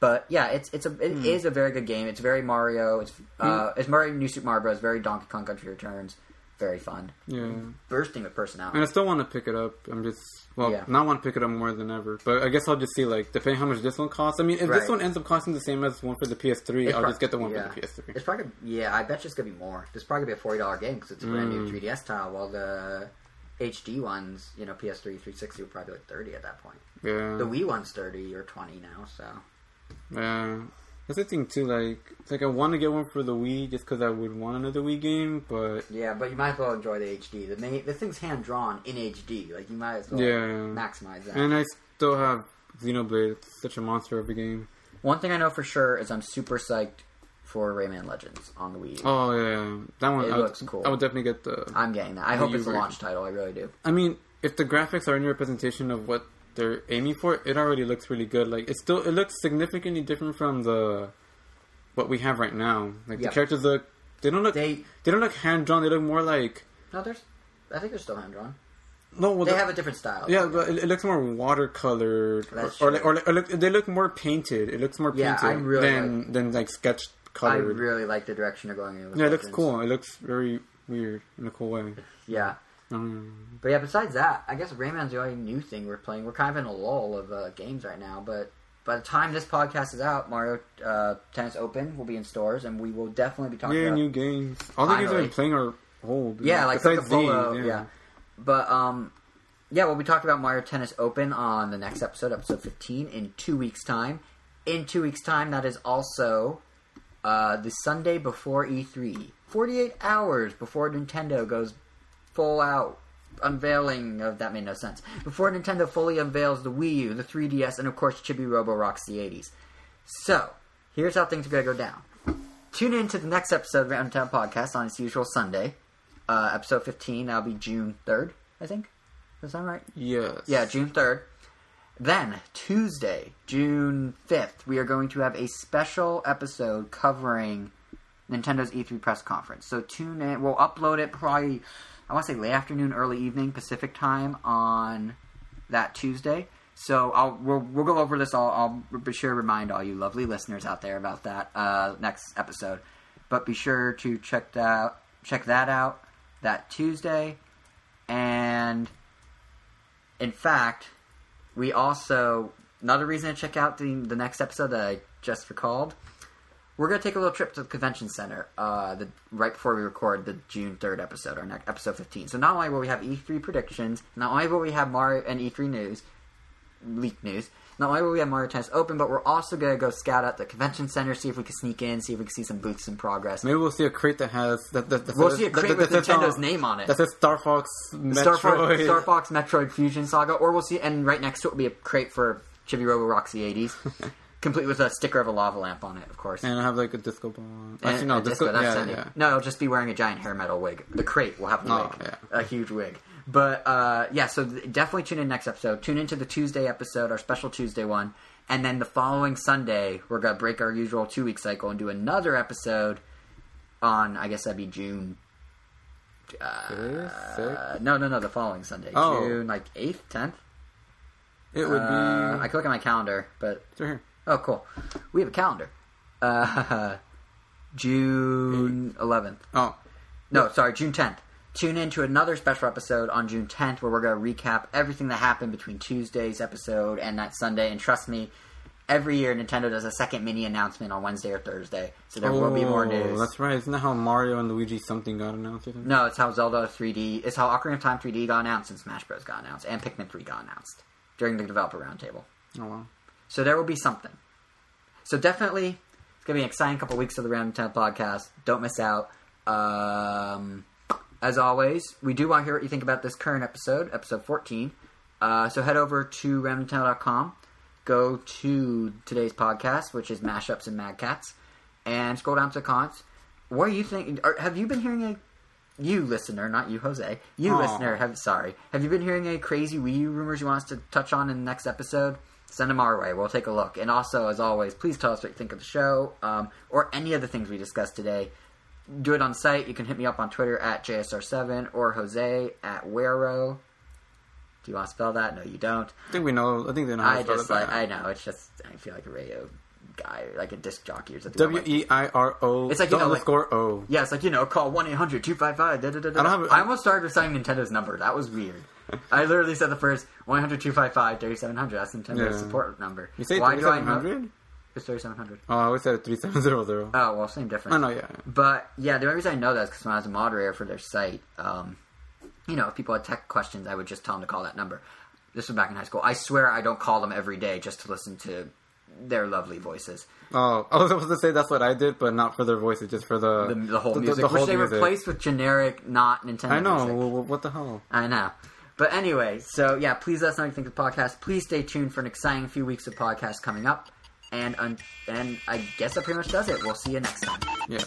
But yeah, it's it's a it Hmm. is a very good game. It's very Mario. It's uh, it's Mario New Super Mario Bros. Very Donkey Kong Country Returns. Very fun, yeah. bursting with personality. And I still want to pick it up. I'm just well, Yeah. now I want to pick it up more than ever. But I guess I'll just see like depending how much this one costs. I mean, if Right. this one ends up costing the same as one for the PS3, It's I'll prob- just get the one yeah. for the PS3. It's probably yeah. I bet you it's gonna be more. It's probably gonna be a forty dollar game because it's a brand new Mm. 3DS title. While the HD ones, you know, PS3, 360 were probably like thirty at that point. Yeah, The Wii one's thirty or twenty now. So yeah. That's the thing too. Like, it's like I want to get one for the Wii just because I would want another Wii game, but yeah, but you might as well enjoy the HD. The main, the thing's hand drawn in HD. Like you might as well Yeah. maximize that. and I still have Xenoblade. It's such a monster of a game. One thing I know for sure is I'm super psyched for Rayman Legends on the Wii. Oh yeah, that one. It I would, looks cool. I would definitely get the. I'm getting that. I hope it's a launch title. I really do. I mean, if the graphics are any representation of what they're aiming for, it already looks really good. Like it still, it looks significantly different from the what we have right now. Like Yeah. the characters look, they don't look, they, They don't look hand drawn. They look more like no, there's. I think they're still hand drawn. no, well, They the- have a different style. yeah, but it, it looks more watercolored, or, That's or, like, or, or look, they look more painted. It looks more Yeah, painted really than than like sketched colored. I really like the direction they're going in. With yeah, it looks cool. It looks very weird in a cool way. Yeah. Um, But yeah, besides that, I guess Rayman's the only new thing we're playing. We're kind of in a lull of uh, games right now, but by the time this podcast is out, Mario uh, Tennis Open will be in stores, and we will definitely be talking yeah, about. new games. All the games I've been playing are old. yeah, like besides these, Yeah. But um, yeah, we'll be talking about Mario Tennis Open on the next episode, episode fifteen, in two weeks' time. In two weeks' time, that is also uh, the Sunday before E3, forty-eight hours before Nintendo goes full out unveiling of that made no sense before Nintendo fully unveils the Wii U, the 3DS, and of course Chibi Robo rocks the 80s. So here's how things are gonna go down. Tune in to the next episode of Random Town Podcast on its usual Sunday, uh, episode 15. That'll be June 3rd, I think. Does that sound right? Yes. Yeah, June 3rd. Then, Tuesday, June 5th, we are going to have a special episode covering Nintendo's E3 press conference. So tune in. We'll upload it probably, I want to say late afternoon, early evening Pacific time on that Tuesday. So I'll we'll, we'll go over this. I'll, I'll be sure to remind all you lovely listeners out there about that uh, next episode. But be sure to check that check that out that Tuesday, and In fact, we also another reason to check out the the next episode that I just recalled. We're gonna take a little trip to the convention center uh, the, right before we record the June third episode, our next episode fifteen. So not only will we have E3 predictions, not only will we have Mario and E3 news, leak news, not only will we have Mario Tennis Open, but we're also gonna go scout out the convention center, see if we can sneak in, see if we can see some booths in progress. Maybe we'll see a crate that has that. that, that We'll says- see a crate that- with Nintendo's name on it. That says Star Fox Metroid. Star Fox, Star Fox Metroid Fusion Saga, or we'll see, and right next to it will be a crate for Chibi Robo rocks the 80s, complete with a sticker of a lava lamp on it, of course. and I have like a disco ball. Actually, no, disco. disco, yeah, yeah. No, it'll just be wearing a giant hair metal wig. The crate will have a wig, Oh, yeah. a huge wig. But uh, yeah, so th- definitely tune in next episode. Tune into the Tuesday episode, our special Tuesday one, and then the following Sunday we're gonna break our usual two week cycle and do another episode on. I guess that'd be June. Uh, no, no, no, the following Sunday, Oh. June like eighth, tenth. It would Uh, be. I can look at my calendar, but It's right here. Oh, cool. We have a calendar. Uh, June eleventh. Oh, No, sorry, June 10th. Tune in to another special episode on June 10th where we're going to recap everything that happened between Tuesday's episode and that Sunday. And trust me, every year Nintendo does a second mini announcement on Wednesday or Thursday, so there will be more Oh, news. That's right. Isn't that how Mario and Luigi something got announced? No, it's how Zelda 3D, it's how Ocarina of Time 3D got announced and Smash Bros. got announced, and Pikmin 3 got announced during the developer roundtable. Oh wow. So there will be something. So definitely, it's going to be an exciting couple of weeks of the Random Town podcast. Don't miss out. Um, as always, we do want to hear what you think about this current episode, episode 14. Uh, so head over to randomtown.com, go to today's podcast, which is Mashups and Mad Cats, and scroll down to the comments. What do you think? Are, have you been hearing a you listener, not you, Jose. You Aw. listener, have sorry. Have you been hearing any crazy Wii U rumors you want us to touch on in the next episode? Send them our way. We'll take a look. And also, as always, please tell us what you think of the show um, or any of the things we discussed today. Do it on site. You can hit me up on Twitter at JSR7 or Jose at Weiro. Do you want to spell that? No, you don't. I think we know. I think they know. How I to spell just like I know. It's just I feel like a radio guy, like a disc jockey or something. W E I R O. It's like, you know, like- underscore O. Yeah, it's like, you know, call 1 800 255. da, da, da, da. I don't have- I almost started reciting Nintendo's number. That was weird. I literally said the first 1 800 255 3700. That's Nintendo's Yeah. support number. You say Why thirty do I hundred? It's 3700. Oh, I always said three seven zero zero. Oh, well, same difference. I know. Yeah. But yeah, the only reason I know that is because when I was a moderator for their site, um, you know, if people had tech questions, I would just tell them to call that number. This was back in high school. I swear I don't call them every day just to listen to their lovely voices. Oh, I was supposed to say that's what I did, but not for their voices, just for the The, the whole the- music, the which whole they music. replaced with generic, not Nintendo I know. music. Well, well, what the hell? I know. But anyway, so yeah, please let us know what you think of the podcast. Please stay tuned for an exciting few weeks of podcasts coming up. And un- and I guess that pretty much does it. We'll see you next time. Yes.